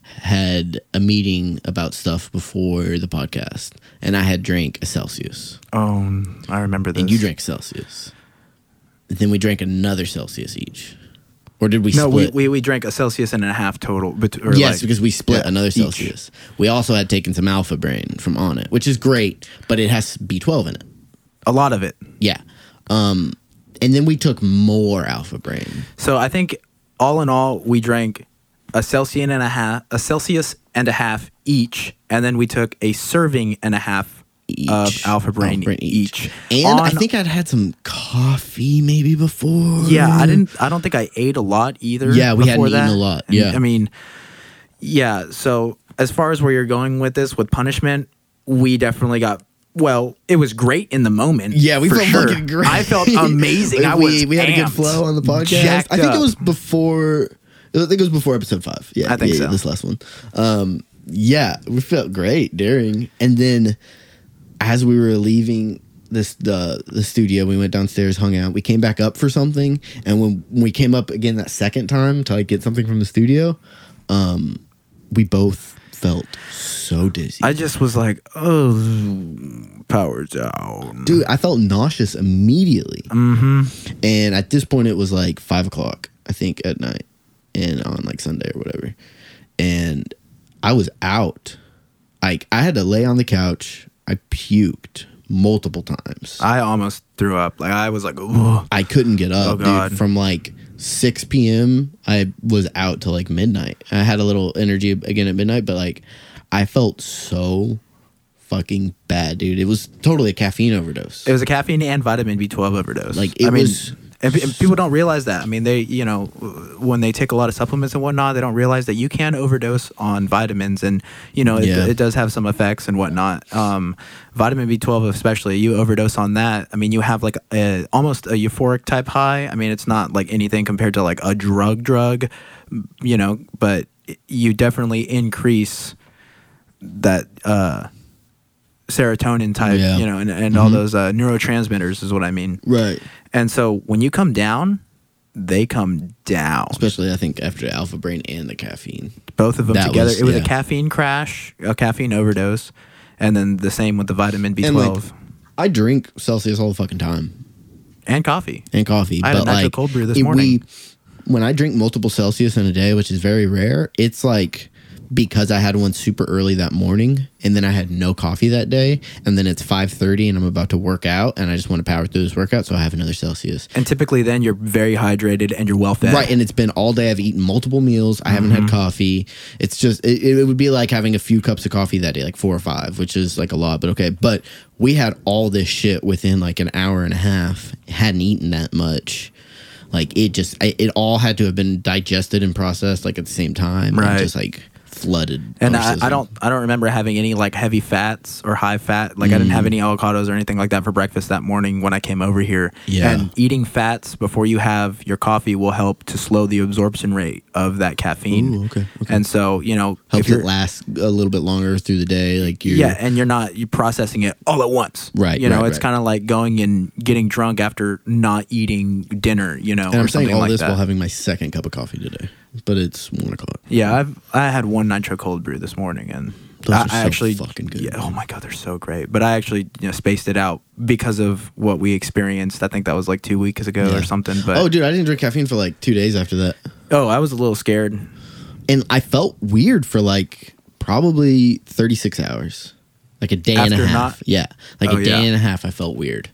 Speaker 2: had a meeting about stuff before the podcast, and I had drank a Celsius,
Speaker 1: Oh, I remember this.
Speaker 2: and you drank Celsius. Then we drank another Celsius each, or did we
Speaker 1: No, we,
Speaker 2: split?
Speaker 1: we, we drank a Celsius and a half total. Or
Speaker 2: yes,
Speaker 1: like-
Speaker 2: because we split
Speaker 1: yeah,
Speaker 2: another
Speaker 1: each.
Speaker 2: Celsius. We also had taken some Alpha Brain from Onnit, which is great, but it has B12 in it.
Speaker 1: A lot of it.
Speaker 2: Yeah. Um, and then we took more Alpha Brain.
Speaker 1: So I think all in all, we drank a Celsius and a half, a Celsius and a half each, and then we took a serving and a half
Speaker 2: Each.
Speaker 1: of Alpha Brain, each.
Speaker 2: And I think I'd had some coffee maybe before.
Speaker 1: Yeah, I didn't. I don't think I ate a lot either.
Speaker 2: Yeah, we hadn't
Speaker 1: before
Speaker 2: eaten
Speaker 1: that.
Speaker 2: a lot,
Speaker 1: And,
Speaker 2: yeah.
Speaker 1: I mean, yeah. So as far as where you're going with this, with punishment, we definitely got. Well, it was great in the moment.
Speaker 2: Yeah, we felt
Speaker 1: sure.
Speaker 2: fucking great.
Speaker 1: I felt amazing. I
Speaker 2: we,
Speaker 1: was.
Speaker 2: we had a good flow on the podcast. I think
Speaker 1: up.
Speaker 2: it was before. I think it was before episode five. Yeah,
Speaker 1: I think
Speaker 2: yeah,
Speaker 1: so.
Speaker 2: This last one. Um, yeah, we felt great during, and then as we were leaving this the the studio, we went downstairs, hung out. We came back up for something, and when, when we came up again that second time to like get something from the studio, um, we both felt so dizzy.
Speaker 1: I just was like, oh, power down.
Speaker 2: Dude, I felt nauseous immediately.
Speaker 1: Mm-hmm.
Speaker 2: And at this point, it was like five o'clock, I think, at night, and on like Sunday or whatever. And I was out. Like I had to lay on the couch. I puked multiple times.
Speaker 1: I almost threw up. Like I was like, Ugh.
Speaker 2: I couldn't get up,
Speaker 1: Oh, God.
Speaker 2: dude. From like 6 p.m., I was out till like midnight. I had a little energy again at midnight, but like I felt so fucking bad, dude. It was totally a caffeine overdose.
Speaker 1: It was a caffeine and vitamin B12 overdose.
Speaker 2: Like, it
Speaker 1: I mean,
Speaker 2: was-
Speaker 1: and, and people don't realize that. I mean, they, you know, when they take a lot of supplements and whatnot, they don't realize that you can overdose on vitamins, and you know, it,
Speaker 2: Yeah.
Speaker 1: it does have some effects and whatnot. Um, vitamin B12, especially, you overdose on that. I mean, you have like a, almost a euphoric type high. I mean, it's not like anything compared to like a drug, drug, you know, but you definitely increase that. uh serotonin type,
Speaker 2: Yeah.
Speaker 1: you know, and, and all those uh, neurotransmitters is what I mean.
Speaker 2: right.
Speaker 1: And so when you come down, they come down.
Speaker 2: Especially, I think after Alpha Brain and the caffeine.
Speaker 1: Both of them
Speaker 2: That
Speaker 1: together.
Speaker 2: was-
Speaker 1: it was a caffeine crash, a caffeine overdose, and then the same with the vitamin B12
Speaker 2: And,
Speaker 1: and,
Speaker 2: like, I drink Celsius all the fucking time and
Speaker 1: coffee.
Speaker 2: and coffee.
Speaker 1: I had a
Speaker 2: but
Speaker 1: nitro
Speaker 2: like,
Speaker 1: cold brew this morning.
Speaker 2: when I drink multiple Celsius in a day, which is very rare, it's like because I had one super early that morning, and then I had no coffee that day, and then it's five thirty, and I'm about to work out, and I just want to power through this workout, so I have another Celsius.
Speaker 1: And typically then you're very hydrated and you're well fed.
Speaker 2: Right, and it's been all day. I've eaten multiple meals. I haven't
Speaker 1: Mm-hmm.
Speaker 2: had coffee. It's just it, it would be like having a few cups of coffee that day, like four or five, which is like a lot, but okay. But we had all this shit within like an hour and a half. Hadn't eaten that much. Like it just it, it all had to have been digested and processed like at the same time.
Speaker 1: Right.
Speaker 2: And just like flooded.
Speaker 1: And I, I don't I don't remember having any like heavy fats or high fat. Like I didn't
Speaker 2: Mm.
Speaker 1: have any avocados or anything like that for breakfast that morning when I came over here.
Speaker 2: Yeah.
Speaker 1: And eating fats before you have your coffee will help to slow the absorption rate of that caffeine.
Speaker 2: Ooh, okay, okay.
Speaker 1: And so, you know,
Speaker 2: helps it last a little bit longer through the day. Like you
Speaker 1: yeah, and you're not you're processing it all at once.
Speaker 2: Right,
Speaker 1: You know,
Speaker 2: right,
Speaker 1: it's
Speaker 2: right.
Speaker 1: kind of like going and getting drunk after not eating dinner, you know,
Speaker 2: And I'm saying all
Speaker 1: like
Speaker 2: this
Speaker 1: that.
Speaker 2: while having my second cup of coffee today, but it's one o'clock.
Speaker 1: Yeah, I've I had one nitro cold brew this morning, and
Speaker 2: Those
Speaker 1: I,
Speaker 2: are
Speaker 1: I
Speaker 2: so
Speaker 1: actually
Speaker 2: fucking good,
Speaker 1: Yeah, oh my god, they're so great. But I actually you know spaced it out because of what we experienced. I think that was like two weeks ago
Speaker 2: Yeah.
Speaker 1: or something. But
Speaker 2: oh, dude, I didn't drink caffeine for like two days after that.
Speaker 1: oh, I was a little scared.
Speaker 2: and I felt weird for like probably 36 hours, like a day and a half.
Speaker 1: not-
Speaker 2: yeah, like
Speaker 1: Oh,
Speaker 2: a day
Speaker 1: yeah.
Speaker 2: and a half. I felt weird,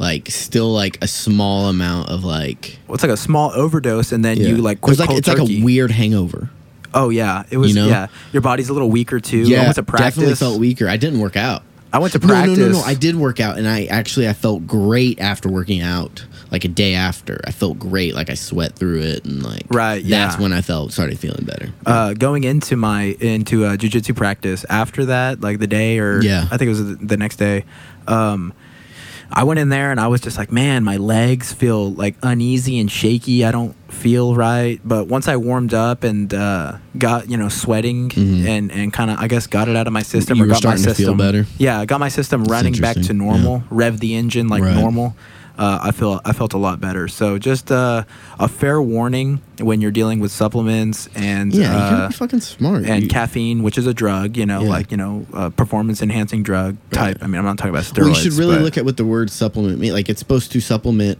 Speaker 2: like still like a small amount of like
Speaker 1: Well, it's like a small overdose, and then
Speaker 2: yeah.
Speaker 1: you like
Speaker 2: it was like it's like a weird hangover.
Speaker 1: Oh yeah, it was.
Speaker 2: You know?
Speaker 1: Yeah, your body's a little weaker too. I
Speaker 2: yeah,
Speaker 1: went to practice.
Speaker 2: definitely felt weaker. I didn't work out.
Speaker 1: I went to
Speaker 2: No,
Speaker 1: practice.
Speaker 2: no, no, no. I did work out, and I actually I felt great after working out. Like a day after, I felt great. Like I sweat through it, and like
Speaker 1: Right, yeah.
Speaker 2: That's when I felt started feeling better.
Speaker 1: uh, going into my into uh, jujitsu practice after that, like the day or
Speaker 2: Yeah.
Speaker 1: I think it was the, the next day. Um, I went in there and I was just like, man, my legs feel like uneasy and shaky. I don't feel right. But once I warmed up and uh, got you know sweating and and kind of I guess got it out of my system
Speaker 2: Mm-hmm. You
Speaker 1: or got my
Speaker 2: starting to feel
Speaker 1: system
Speaker 2: better?
Speaker 1: Yeah, I got my system running back to normal. Rev the engine like
Speaker 2: Right.
Speaker 1: normal. Uh, I feel I felt a lot better. So just uh, a fair warning when you're dealing with supplements and
Speaker 2: Yeah, you
Speaker 1: uh,
Speaker 2: gotta be fucking smart.
Speaker 1: and
Speaker 2: You-
Speaker 1: caffeine, which is a drug, you know,
Speaker 2: Yeah.
Speaker 1: like you know, uh, performance enhancing drug type. I mean, I'm not talking about steroids.
Speaker 2: You should really look at what the word supplement means. Like it's supposed to supplement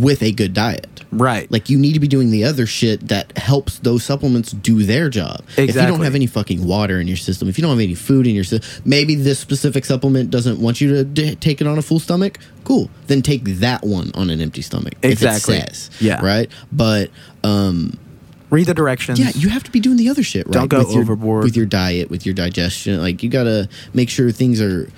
Speaker 2: with a good diet.
Speaker 1: right.
Speaker 2: Like you need to be doing the other shit that helps those supplements do their job. If you don't have any fucking water in your system, if you don't have any food in your system, maybe this specific supplement doesn't want you to d- take it on a full stomach. Cool, then take that one on an empty stomach.
Speaker 1: Exactly.
Speaker 2: Says,
Speaker 1: Yeah.
Speaker 2: right. But um,
Speaker 1: read the directions.
Speaker 2: yeah, you have to be doing the other shit, right?
Speaker 1: Don't go
Speaker 2: with your,
Speaker 1: overboard.
Speaker 2: with your diet, with your digestion. Like you gotta make sure things are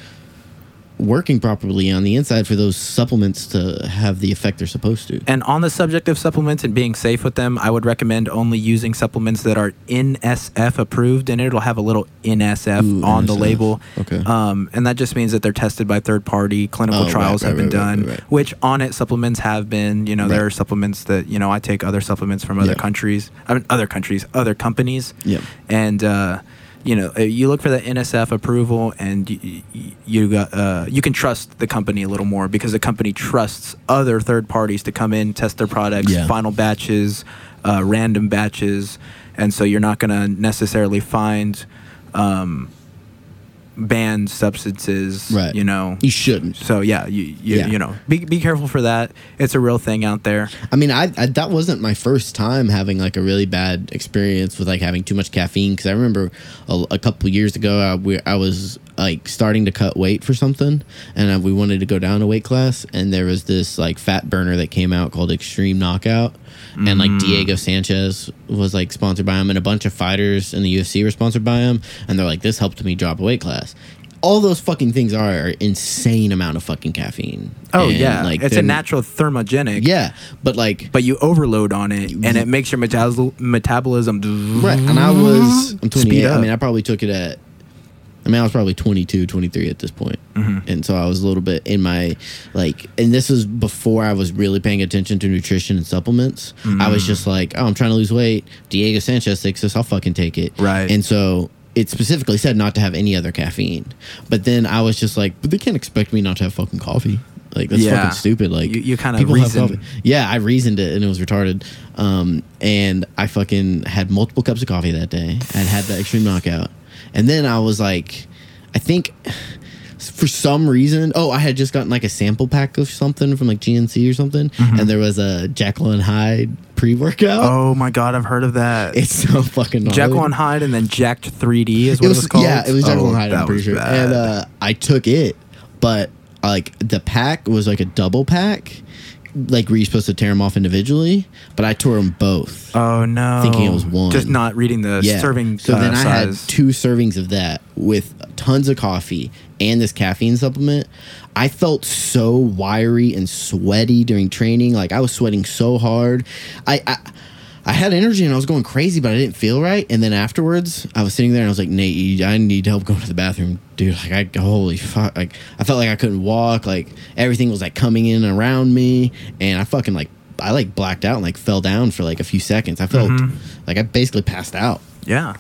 Speaker 2: working properly on the inside for those supplements to have the effect they're supposed to.
Speaker 1: And on the subject of supplements and being safe with them, I would recommend only using supplements that are NSF approved, and it'll have a little NSF
Speaker 2: Ooh,
Speaker 1: on the label.
Speaker 2: Okay.
Speaker 1: Um, and that just means that they're tested by third party. Clinical
Speaker 2: Oh,
Speaker 1: trials
Speaker 2: right,
Speaker 1: have been
Speaker 2: right, right,
Speaker 1: done,
Speaker 2: right, right.
Speaker 1: which Onnit supplements have been. You know, there are supplements that you know I take other supplements from other
Speaker 2: Yeah.
Speaker 1: countries. I mean, other countries, other companies.
Speaker 2: Yeah.
Speaker 1: And uh, you know, uh, you look for the NSF approval, and you, you got uh, you can trust the company a little more because the company trusts other third parties to come in, test their products,
Speaker 2: Yeah.
Speaker 1: final batches, uh, random batches, and so you're not going to necessarily find um, banned substances.
Speaker 2: Right.
Speaker 1: You know.
Speaker 2: You shouldn't.
Speaker 1: So yeah, you you,
Speaker 2: Yeah.
Speaker 1: you know, be be careful for that. It's a real thing out there.
Speaker 2: I mean, I, I that wasn't my first time having like a really bad experience with like having too much caffeine because I remember a, a couple years ago I, we, I was like starting to cut weight for something and uh we wanted to go down a weight class and there was this like fat burner that came out called Extreme Knockout and like Diego Sanchez was like sponsored by him and a bunch of fighters in the UFC were sponsored by him and they're like this helped me drop a weight class. All those fucking things are, insane amount of fucking caffeine.
Speaker 1: Oh
Speaker 2: And,
Speaker 1: yeah,
Speaker 2: like
Speaker 1: it's a natural thermogenic.
Speaker 2: Yeah, but like
Speaker 1: but you overload on it, and it makes your metabol- metabolism.
Speaker 2: right, and I was I'm 28. I mean, I probably took it at. I mean, I was probably 22, 23 at this point.
Speaker 1: Mm-hmm.
Speaker 2: and so I was a little bit in my like, and this was before I was really paying attention to nutrition and supplements. I
Speaker 1: Mm.
Speaker 2: was just like, oh, I'm trying to lose weight. Diego Sanchez takes this. I'll fucking take it.
Speaker 1: Right.
Speaker 2: and so. It specifically said not to have any other caffeine, but then I was just like, "But they can't expect me not to have fucking coffee. Like that's
Speaker 1: Yeah.
Speaker 2: fucking stupid. Like
Speaker 1: You- you
Speaker 2: people have coffee. Yeah, I reasoned it and it was retarded. Um, and I fucking had multiple cups of coffee that day. I'd had the extreme knockout. And then I was like, I think for some reason, oh, I had just gotten like a sample pack of something from like GNC or something. And there was a Jekyll and Hyde pre workout.
Speaker 1: Oh my god, I've heard of that.
Speaker 2: It's so fucking gnarly.
Speaker 1: Jekyll and Hyde, and then Jacked 3D is what
Speaker 2: it
Speaker 1: it
Speaker 2: was,
Speaker 1: was, called.
Speaker 2: yeah, it was Jekyll
Speaker 1: Oh,
Speaker 2: and Hyde. I'm pretty
Speaker 1: was
Speaker 2: sure.
Speaker 1: bad.
Speaker 2: And uh, I took it, but like the pack was like a double pack, like were you supposed to tear them off individually? But I tore them both.
Speaker 1: oh no,
Speaker 2: thinking it was one.
Speaker 1: Just not reading the
Speaker 2: yeah.
Speaker 1: serving.
Speaker 2: So then
Speaker 1: uh,
Speaker 2: I
Speaker 1: size.
Speaker 2: had two servings of that with tons of coffee and this caffeine supplement. I felt so wiry and sweaty during training. Like I was sweating so hard. I. I I had energy and I was going crazy, but I didn't feel right. And then afterwards, I was sitting there and I was like, Nate, I need help going to the bathroom, dude. Like, I holy fuck, like I felt like I couldn't walk. Like everything was like coming in around me, and I fucking like I like blacked out and like fell down for like a few seconds. I felt mm-hmm. like I basically passed out
Speaker 1: yeah.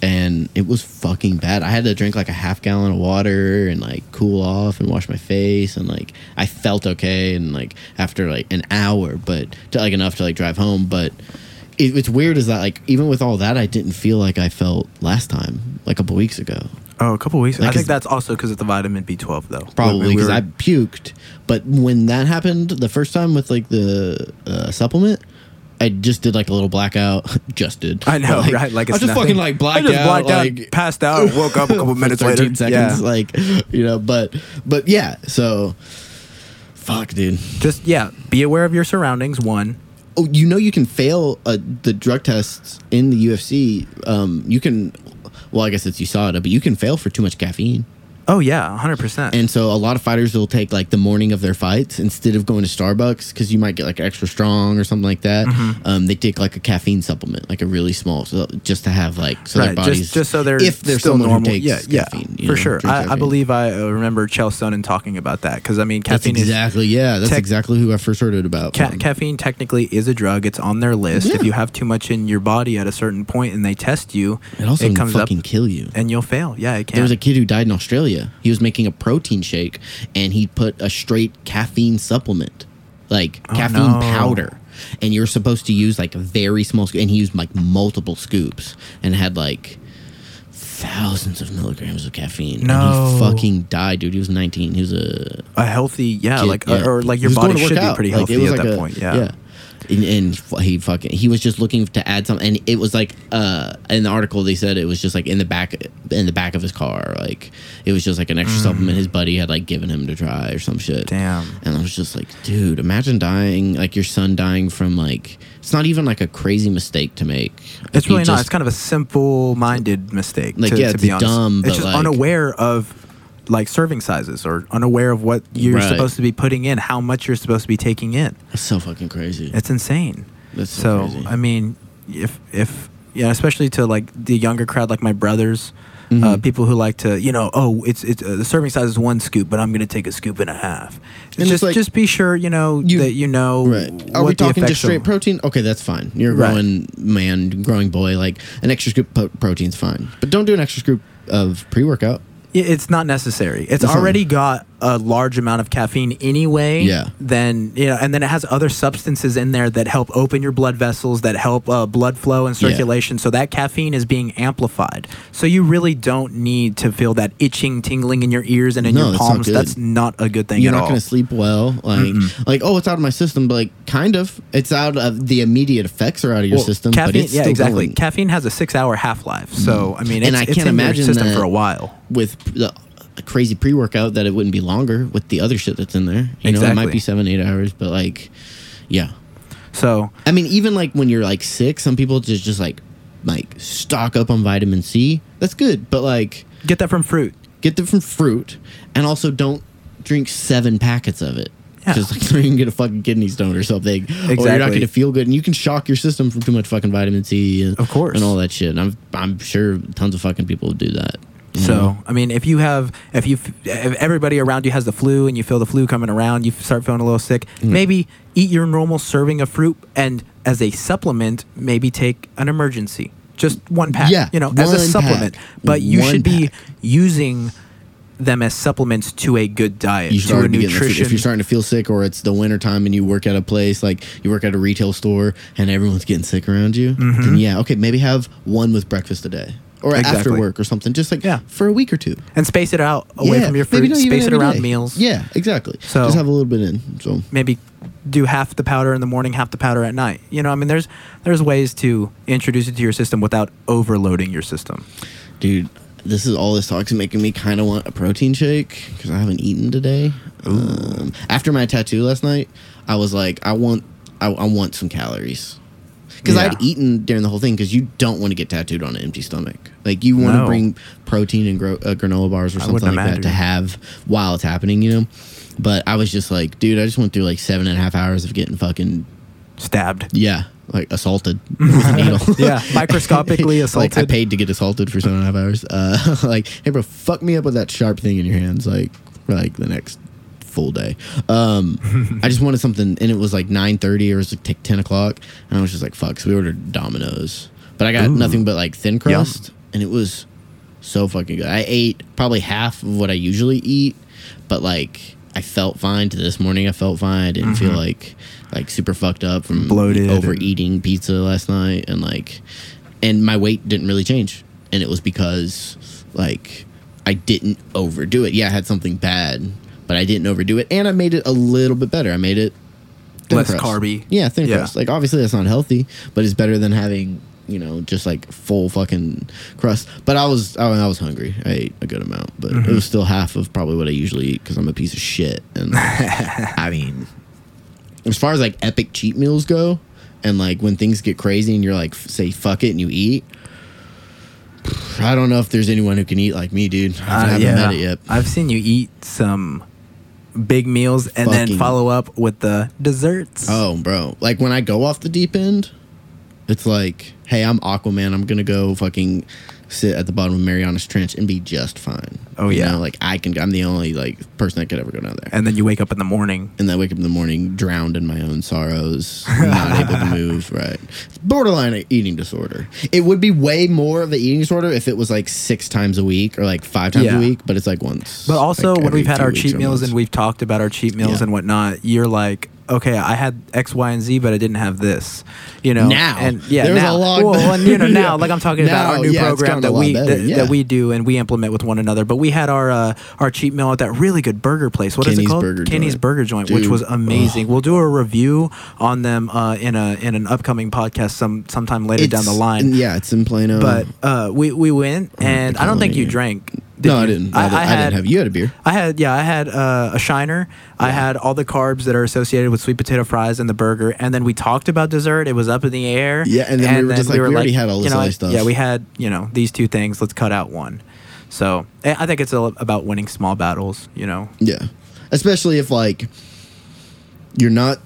Speaker 2: and it was fucking bad. I had to drink like a half gallon of water and like cool off and wash my face and like I felt okay and like after like an hour, but to, like enough to like drive home. But it, it's weird is that like even with all that, I didn't feel like I felt last time, like a couple weeks ago.
Speaker 1: Oh, a couple weeks.
Speaker 2: Like,
Speaker 1: I think that's also because of the vitamin B12, though.
Speaker 2: Probably
Speaker 1: We- we
Speaker 2: because
Speaker 1: were-
Speaker 2: I puked. But when that happened the first time with like the uh, supplement. I just did like a little blackout. just did.
Speaker 1: I know,
Speaker 2: But,
Speaker 1: right? Like
Speaker 2: I
Speaker 1: it's
Speaker 2: just
Speaker 1: nothing.
Speaker 2: fucking like blacked
Speaker 1: I just
Speaker 2: out.
Speaker 1: blacked out,
Speaker 2: like,
Speaker 1: passed out, woke up a couple minutes
Speaker 2: 13
Speaker 1: later.
Speaker 2: seconds
Speaker 1: Yeah.
Speaker 2: like you know but but yeah so fuck dude
Speaker 1: Just yeah, be aware of your surroundings. One.
Speaker 2: Oh you know you can fail uh, the drug tests in the ufc um you can well i guess it's usada but you can fail for too much caffeine
Speaker 1: Oh yeah, hundred percent.
Speaker 2: and so a lot of fighters will take like the morning of their fights instead of going to starbucks because you might get like extra strong or something like that
Speaker 1: Mm-hmm.
Speaker 2: um, they take like a caffeine supplement like a really small so just to have like so their bodies
Speaker 1: just just so they're
Speaker 2: if they're
Speaker 1: still normal. yeah, yeah,
Speaker 2: caffeine
Speaker 1: for
Speaker 2: know,
Speaker 1: sure. I, I believe I uh, remember Chael Sonnen talking about that because I mean,
Speaker 2: that's
Speaker 1: caffeine is
Speaker 2: exactly yeah that's
Speaker 1: tech-
Speaker 2: exactly who i first heard it about
Speaker 1: Ca- caffeine technically is a drug. It's on their list. If you have too much in your body at a certain point and they test you,
Speaker 2: It also
Speaker 1: it
Speaker 2: can
Speaker 1: comes up
Speaker 2: fucking kill you.
Speaker 1: and you'll fail. Yeah, it can.
Speaker 2: There was a kid who died in Australia. He was making a protein shake and he put a straight caffeine supplement, like
Speaker 1: Oh,
Speaker 2: caffeine
Speaker 1: no.
Speaker 2: powder. And you're supposed to use like a very small scoop. And he used like multiple scoops and had like thousands of milligrams of caffeine.
Speaker 1: No.
Speaker 2: And he fucking died, dude. He was 19. He was a
Speaker 1: a healthy, yeah,
Speaker 2: kid,
Speaker 1: like
Speaker 2: yeah.
Speaker 1: or like your body should be pretty
Speaker 2: Like,
Speaker 1: healthy
Speaker 2: was
Speaker 1: at
Speaker 2: like
Speaker 1: that
Speaker 2: a-
Speaker 1: point. Yeah.
Speaker 2: And, and he fucking he was just looking to add something and it was like uh in the article they said it was just like in the back in the back of his car like it was just like an extra supplement his buddy had like given him to try or some shit
Speaker 1: Mm. Damn.
Speaker 2: and i was just like dude imagine dying like your son dying from like it's not even like a crazy mistake to make
Speaker 1: It's
Speaker 2: If you
Speaker 1: really not. It's kind of a simple-minded mistake.
Speaker 2: Like,
Speaker 1: to,
Speaker 2: yeah,
Speaker 1: to
Speaker 2: it's
Speaker 1: be honest,
Speaker 2: dumb,
Speaker 1: it's just
Speaker 2: like-
Speaker 1: unaware of like serving sizes or unaware of what you're
Speaker 2: Right.
Speaker 1: supposed to be putting in, how much you're supposed to be taking in.
Speaker 2: it's so fucking crazy
Speaker 1: It's insane.
Speaker 2: That's so
Speaker 1: so
Speaker 2: crazy.
Speaker 1: I mean, if if yeah, especially to like the younger crowd, like my brothers. Uh,
Speaker 2: Mhm.
Speaker 1: people who like to, you know, oh, it's it's uh, the serving size is one scoop, but I'm gonna take a scoop and a half. It's
Speaker 2: And
Speaker 1: just
Speaker 2: like-
Speaker 1: just be sure, you know,
Speaker 2: You-
Speaker 1: that you know.
Speaker 2: Right. Are
Speaker 1: what
Speaker 2: we talking just straight protein? Okay, that's fine. You're a
Speaker 1: Right.
Speaker 2: growing man, growing boy. Like an extra scoop of protein's fine, but don't do an extra scoop of pre workout.
Speaker 1: Yeah, It's not necessary. It's
Speaker 2: fine.
Speaker 1: already got a large amount of caffeine anyway.
Speaker 2: Yeah.
Speaker 1: Then you know, and then it has other substances in there that help open your blood vessels, that help uh, blood flow and
Speaker 2: Yeah.
Speaker 1: circulation. So that caffeine is being amplified. So you really don't need to feel that itching, tingling in your ears and in
Speaker 2: No,
Speaker 1: your
Speaker 2: that's not
Speaker 1: palms. That's not a good thing
Speaker 2: You're not going to sleep well. Like, like oh, it's out of my system, but like kind of. It's out of the immediate effects are out of your
Speaker 1: Well,
Speaker 2: system, but
Speaker 1: caffeine,
Speaker 2: it's
Speaker 1: yeah, exactly.
Speaker 2: going.
Speaker 1: Caffeine has a six-hour half-life, so I mean, it's,
Speaker 2: And I can't
Speaker 1: in your
Speaker 2: imagine
Speaker 1: system
Speaker 2: that-
Speaker 1: for a while.
Speaker 2: with the crazy pre workout that it wouldn't be longer with the other shit that's in there. You know, it might be seven, eight hours, but like, yeah.
Speaker 1: So
Speaker 2: I mean, even like when you're like sick, some people just just like like stock up on vitamin C. That's good, but like
Speaker 1: get that from fruit.
Speaker 2: get that from fruit, and also don't drink seven packets of it.
Speaker 1: Yeah.
Speaker 2: Because like, you can get a fucking kidney stone or something, Exactly. or you're not gonna feel good, and you can shock your system from too much fucking vitamin C, and,
Speaker 1: Of course.
Speaker 2: and all that shit. And I'm I'm sure tons of fucking people do that.
Speaker 1: So, I mean, if you have, if you, if everybody around you has the flu and you feel the flu coming around, you start feeling a little sick,
Speaker 2: Mm-hmm.
Speaker 1: maybe eat your normal serving of fruit and as a supplement, maybe take an emergency. Just one pack,
Speaker 2: Yeah,
Speaker 1: you know, as a supplement.
Speaker 2: pack.
Speaker 1: But you
Speaker 2: One
Speaker 1: should be
Speaker 2: pack.
Speaker 1: using them as supplements to a good diet,
Speaker 2: you
Speaker 1: to a
Speaker 2: already be getting the food.
Speaker 1: nutrition.
Speaker 2: If you're starting to feel sick, or it's the winter time and you work at a place like you work at a retail store and everyone's getting sick around you, then yeah, okay, maybe have one with breakfast a day or after
Speaker 1: Mm-hmm.
Speaker 2: Work or something, just like
Speaker 1: Yeah.
Speaker 2: for a week or two.
Speaker 1: and space it out away
Speaker 2: Yeah,
Speaker 1: from your
Speaker 2: maybe even
Speaker 1: space it around
Speaker 2: day.
Speaker 1: meals.
Speaker 2: Yeah, exactly.
Speaker 1: So-
Speaker 2: just have a little bit in. So
Speaker 1: maybe do half the powder in the morning, half the powder at night. You know, I mean, there's there's ways to introduce it to your system without overloading your system.
Speaker 2: dude, this is all this talk's making me kind of want a protein shake because I haven't eaten today. Um, after my tattoo last night, I was like, I want, I, I want some calories. Because
Speaker 1: Yeah.
Speaker 2: I'd eaten during the whole thing. Because you don't want to get tattooed on an empty stomach. Like you want to
Speaker 1: No.
Speaker 2: bring protein and gro- uh, granola bars or something like that to have while it's happening. You know. But I was just like, dude, I just went through like seven and a half hours of getting fucking
Speaker 1: Stabbed.
Speaker 2: yeah, like assaulted with a needle.
Speaker 1: Yeah, microscopically
Speaker 2: Like I paid to get assaulted for seven and a half hours. Uh, like, hey, bro, fuck me up with that sharp thing in your hands, like for like the next full day. Um, I just wanted something, and it was like nine thirty or it was like t- ten o'clock, and I was just like, fuck. So we ordered Domino's, but I got
Speaker 1: Ooh.
Speaker 2: nothing but like thin crust, and it was so fucking good. I ate probably half of what I usually eat, but like. I felt fine to this morning. I felt fine. I didn't feel like like super fucked up from
Speaker 1: Mm-hmm. Bloated and-
Speaker 2: overeating pizza last night, and like, and my weight didn't really change, and it was because like I didn't overdo it. Yeah, I had something bad, but I didn't overdo it, and I made it a little bit better. I made it thin
Speaker 1: Less carby.
Speaker 2: Yeah, thin
Speaker 1: Yeah.
Speaker 2: crust. Like obviously that's not healthy, but it's better than having you know just like full fucking crust. But I was I, I was hungry. I ate a good amount, but
Speaker 1: Mm-hmm.
Speaker 2: it was still half of probably what I usually eat because I'm a piece of shit. And I mean, as far as like epic cheat meals go, and like when things get crazy and you're like say fuck it and you eat. I don't know if there's anyone who can eat like me, dude. I
Speaker 1: Uh,
Speaker 2: haven't met it yet.
Speaker 1: I've seen you eat some big meals and then follow up with the desserts.
Speaker 2: Oh, bro. Like when I go off the deep end, it's like, hey, I'm Aquaman. I'm gonna go fucking sit at the bottom of Mariana's Trench and be just fine.
Speaker 1: Oh,
Speaker 2: You
Speaker 1: yeah.
Speaker 2: know, like I can. I'm the only like person that could ever go down there.
Speaker 1: And then you wake up in the morning.
Speaker 2: And then I wake up in the morning drowned in my own sorrows, not able to move. Right, borderline eating disorder. It would be way more of an eating disorder if it was like six times a week or like five times
Speaker 1: Yeah.
Speaker 2: a week. But it's like once.
Speaker 1: But also,
Speaker 2: like,
Speaker 1: when we've had our cheat meals
Speaker 2: months.
Speaker 1: and we've talked about our cheat meals
Speaker 2: Yeah.
Speaker 1: and whatnot, you're like, okay, I had X, Y, and Z, but I didn't have this. You know,
Speaker 2: Now.
Speaker 1: and yeah,
Speaker 2: There's a
Speaker 1: now, well, and, you know, now, like I'm talking about our new
Speaker 2: yeah,
Speaker 1: program that we that,
Speaker 2: yeah.
Speaker 1: that we do and we implement with one another. But we had our uh, our cheat meal at that really good burger place. What is
Speaker 2: Kenny's
Speaker 1: it called?
Speaker 2: Burger
Speaker 1: Kenny's
Speaker 2: Joint.
Speaker 1: Burger Joint, which was amazing. We'll do a review on them uh, in a in an upcoming podcast some sometime later down the line.
Speaker 2: Yeah, it's in Plano.
Speaker 1: But uh, we we went, and I don't think you drank.
Speaker 2: no, I didn't. I, I didn't have. You had a beer.
Speaker 1: I had yeah, I had uh, a shiner. I had all the carbs that are associated with sweet potato fries and the burger, and then we talked about dessert. It was up in the air.
Speaker 2: Yeah, and then we were just like, we already had all
Speaker 1: you
Speaker 2: this
Speaker 1: know,
Speaker 2: other stuff.
Speaker 1: Yeah, we had you know these two things. Let's cut out one. So I I think it's all about winning small battles. You know,
Speaker 2: Yeah, especially if like you're not.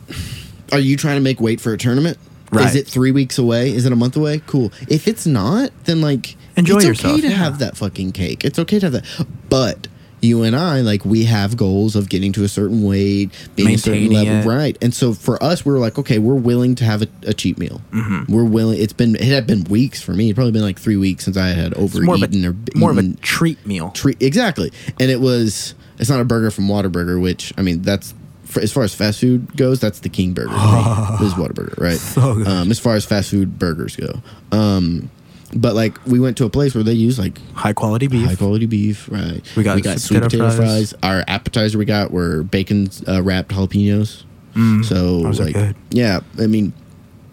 Speaker 2: Are you trying to make weight for a tournament?
Speaker 1: Right.
Speaker 2: Is it three weeks away? Is it a month away? Cool. If it's not, then like
Speaker 1: Enjoy
Speaker 2: it's
Speaker 1: yourself,
Speaker 2: okay to
Speaker 1: yeah.
Speaker 2: have that fucking cake. It's okay to have that. But you and I, like, we have goals of getting to a certain weight, being a certain level,
Speaker 1: it.
Speaker 2: right? And so for us, we are like, okay, we're willing to have a, a cheat meal. Mm-hmm. We're willing. It's been it had been weeks for me. It probably been like three weeks since I had
Speaker 1: it's more of
Speaker 2: overeaten
Speaker 1: a
Speaker 2: or
Speaker 1: more of a treat meal.
Speaker 2: treat exactly and it was it's not a burger from Whataburger which i mean that's for, as far as fast food goes that's the king burger to me, is Whataburger right
Speaker 1: So good.
Speaker 2: um as far as fast food burgers go um but like we went to a place where they use like
Speaker 1: High quality beef.
Speaker 2: high quality beef right
Speaker 1: We got
Speaker 2: we got
Speaker 1: sweet
Speaker 2: potato,
Speaker 1: potato
Speaker 2: fries.
Speaker 1: fries.
Speaker 2: our appetizer we got were bacon uh, wrapped jalapenos so
Speaker 1: those are
Speaker 2: like
Speaker 1: good.
Speaker 2: yeah i mean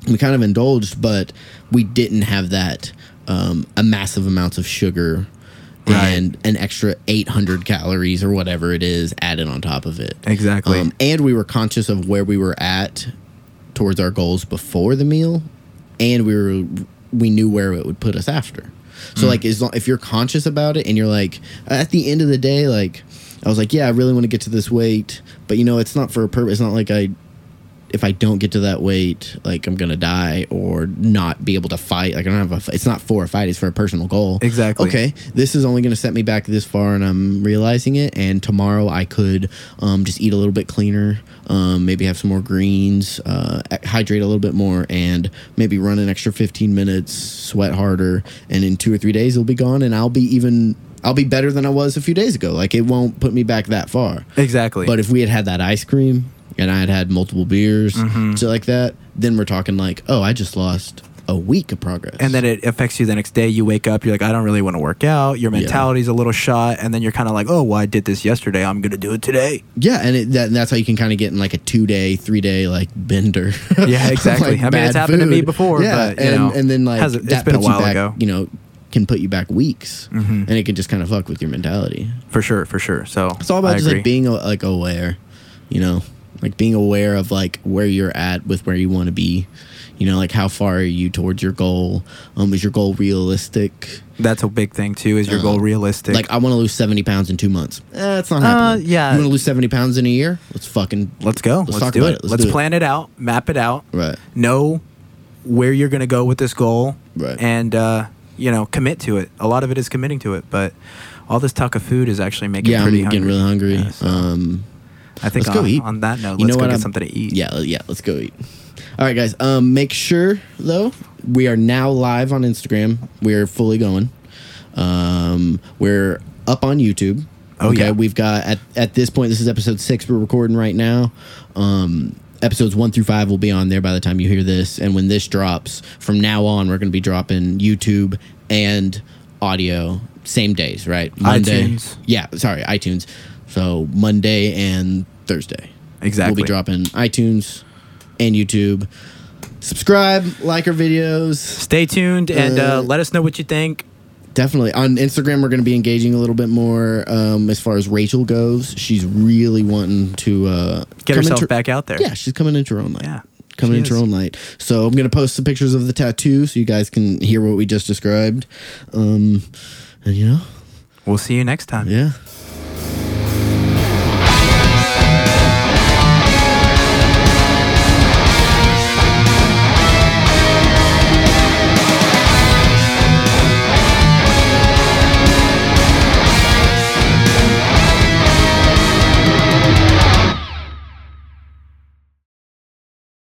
Speaker 2: we kind of indulged but we didn't have that um a massive amounts of sugar
Speaker 1: Right.
Speaker 2: and an extra 800 calories or whatever it is added on top of it
Speaker 1: Exactly.
Speaker 2: um, and we were conscious of where we were at towards our goals before the meal and we were we knew where it would put us after So hmm. like, as long, if you're conscious about it and you're like, at the end of the day, like, I was like, yeah, I really want to get to this weight, but you know, it's not for a purpose. It's not like I if I don't get to that weight, like I'm gonna die or not be able to fight. Like I don't have a. It's not for a fight. It's for a personal goal.
Speaker 1: Exactly.
Speaker 2: Okay. This is only gonna set me back this far, and I'm realizing it. And tomorrow I could um, just eat a little bit cleaner. Um, maybe have some more greens. Uh, hydrate a little bit more, and maybe run an extra 15 minutes. Sweat harder, and in two or three days it'll be gone, and I'll be even. I'll be better than I was a few days ago. Like it won't put me back that far.
Speaker 1: Exactly.
Speaker 2: But if we had had that ice cream and I had had multiple beers,
Speaker 1: Mm-hmm.
Speaker 2: shit like that, then we're talking like, oh, I just lost a week of progress.
Speaker 1: and then it affects you the next day. You wake up, you're like, I don't really want to work out. Your mentality's a little shot, and then you're kind of like, oh, well, I did this yesterday. I'm gonna do it today.
Speaker 2: yeah, and it, that, that's how you can kind of get in like a two day, three day like bender.
Speaker 1: Yeah, exactly.
Speaker 2: Like
Speaker 1: I mean, it's happened to me before,
Speaker 2: Yeah,
Speaker 1: but, you
Speaker 2: and,
Speaker 1: know,
Speaker 2: and then like
Speaker 1: has- it's
Speaker 2: that
Speaker 1: been a
Speaker 2: puts you
Speaker 1: while
Speaker 2: back,
Speaker 1: ago.
Speaker 2: You know, can put you back weeks,
Speaker 1: Mhm.
Speaker 2: and it can just kind of fuck with your mentality.
Speaker 1: For sure, for sure. So
Speaker 2: It's all about
Speaker 1: I
Speaker 2: just
Speaker 1: agree.
Speaker 2: like being uh, like aware, you know, like being aware of like where you're at with where you want to be. You know, like how far are you towards your goal? Um, is your goal realistic?
Speaker 1: That's a big thing too. Is your
Speaker 2: Uh,
Speaker 1: goal realistic?
Speaker 2: Like I want to lose seventy pounds in two months. Eh, it's not
Speaker 1: Uh,
Speaker 2: happening.
Speaker 1: yeah.
Speaker 2: you want to lose seventy pounds in a year? Let's fucking
Speaker 1: let's go. Let's,
Speaker 2: Let's talk
Speaker 1: do
Speaker 2: about
Speaker 1: it.
Speaker 2: it. Let's
Speaker 1: Let's
Speaker 2: do
Speaker 1: plan it out. Map it out.
Speaker 2: right.
Speaker 1: Know where you're gonna go with this goal.
Speaker 2: Right.
Speaker 1: And uh, you know, commit to it. A lot of it is committing to it, but all this talk of food is actually making
Speaker 2: Yeah, I'm
Speaker 1: pretty
Speaker 2: getting
Speaker 1: hungry.
Speaker 2: really hungry.
Speaker 1: Yeah, so
Speaker 2: um,
Speaker 1: I think
Speaker 2: let's
Speaker 1: on,
Speaker 2: go eat.
Speaker 1: on that note,
Speaker 2: You
Speaker 1: let's
Speaker 2: know
Speaker 1: go
Speaker 2: what,
Speaker 1: get
Speaker 2: I'm-
Speaker 1: something to eat.
Speaker 2: Yeah, yeah, let's go eat. All right, guys. Um, make sure though we are now live on Instagram. We're fully going. Um, we're up on YouTube.
Speaker 1: Oh, yeah.
Speaker 2: we've got at at this point. This is episode six. We're recording right now. Um, episodes one through five will be on there by the time you hear this. And when this drops, from now on, we're going to be dropping YouTube and audio same days. Right?
Speaker 1: iTunes.
Speaker 2: Yeah, sorry, iTunes. So Monday and Thursday.
Speaker 1: Exactly.
Speaker 2: We'll be dropping iTunes and YouTube. Subscribe, like our videos.
Speaker 1: Stay tuned and uh,
Speaker 2: Uh,
Speaker 1: let us know what you think.
Speaker 2: Definitely on Instagram, we're going to be engaging a little bit more um, as far as Rachel goes. She's really wanting to uh,
Speaker 1: Get herself back out there.
Speaker 2: Yeah, she's coming into her own light.
Speaker 1: Yeah,
Speaker 2: coming into her own light. So I'm going to post some pictures of the tattoo so you guys can hear what we just described. Um, and you know,
Speaker 1: We'll see you next time.
Speaker 2: yeah.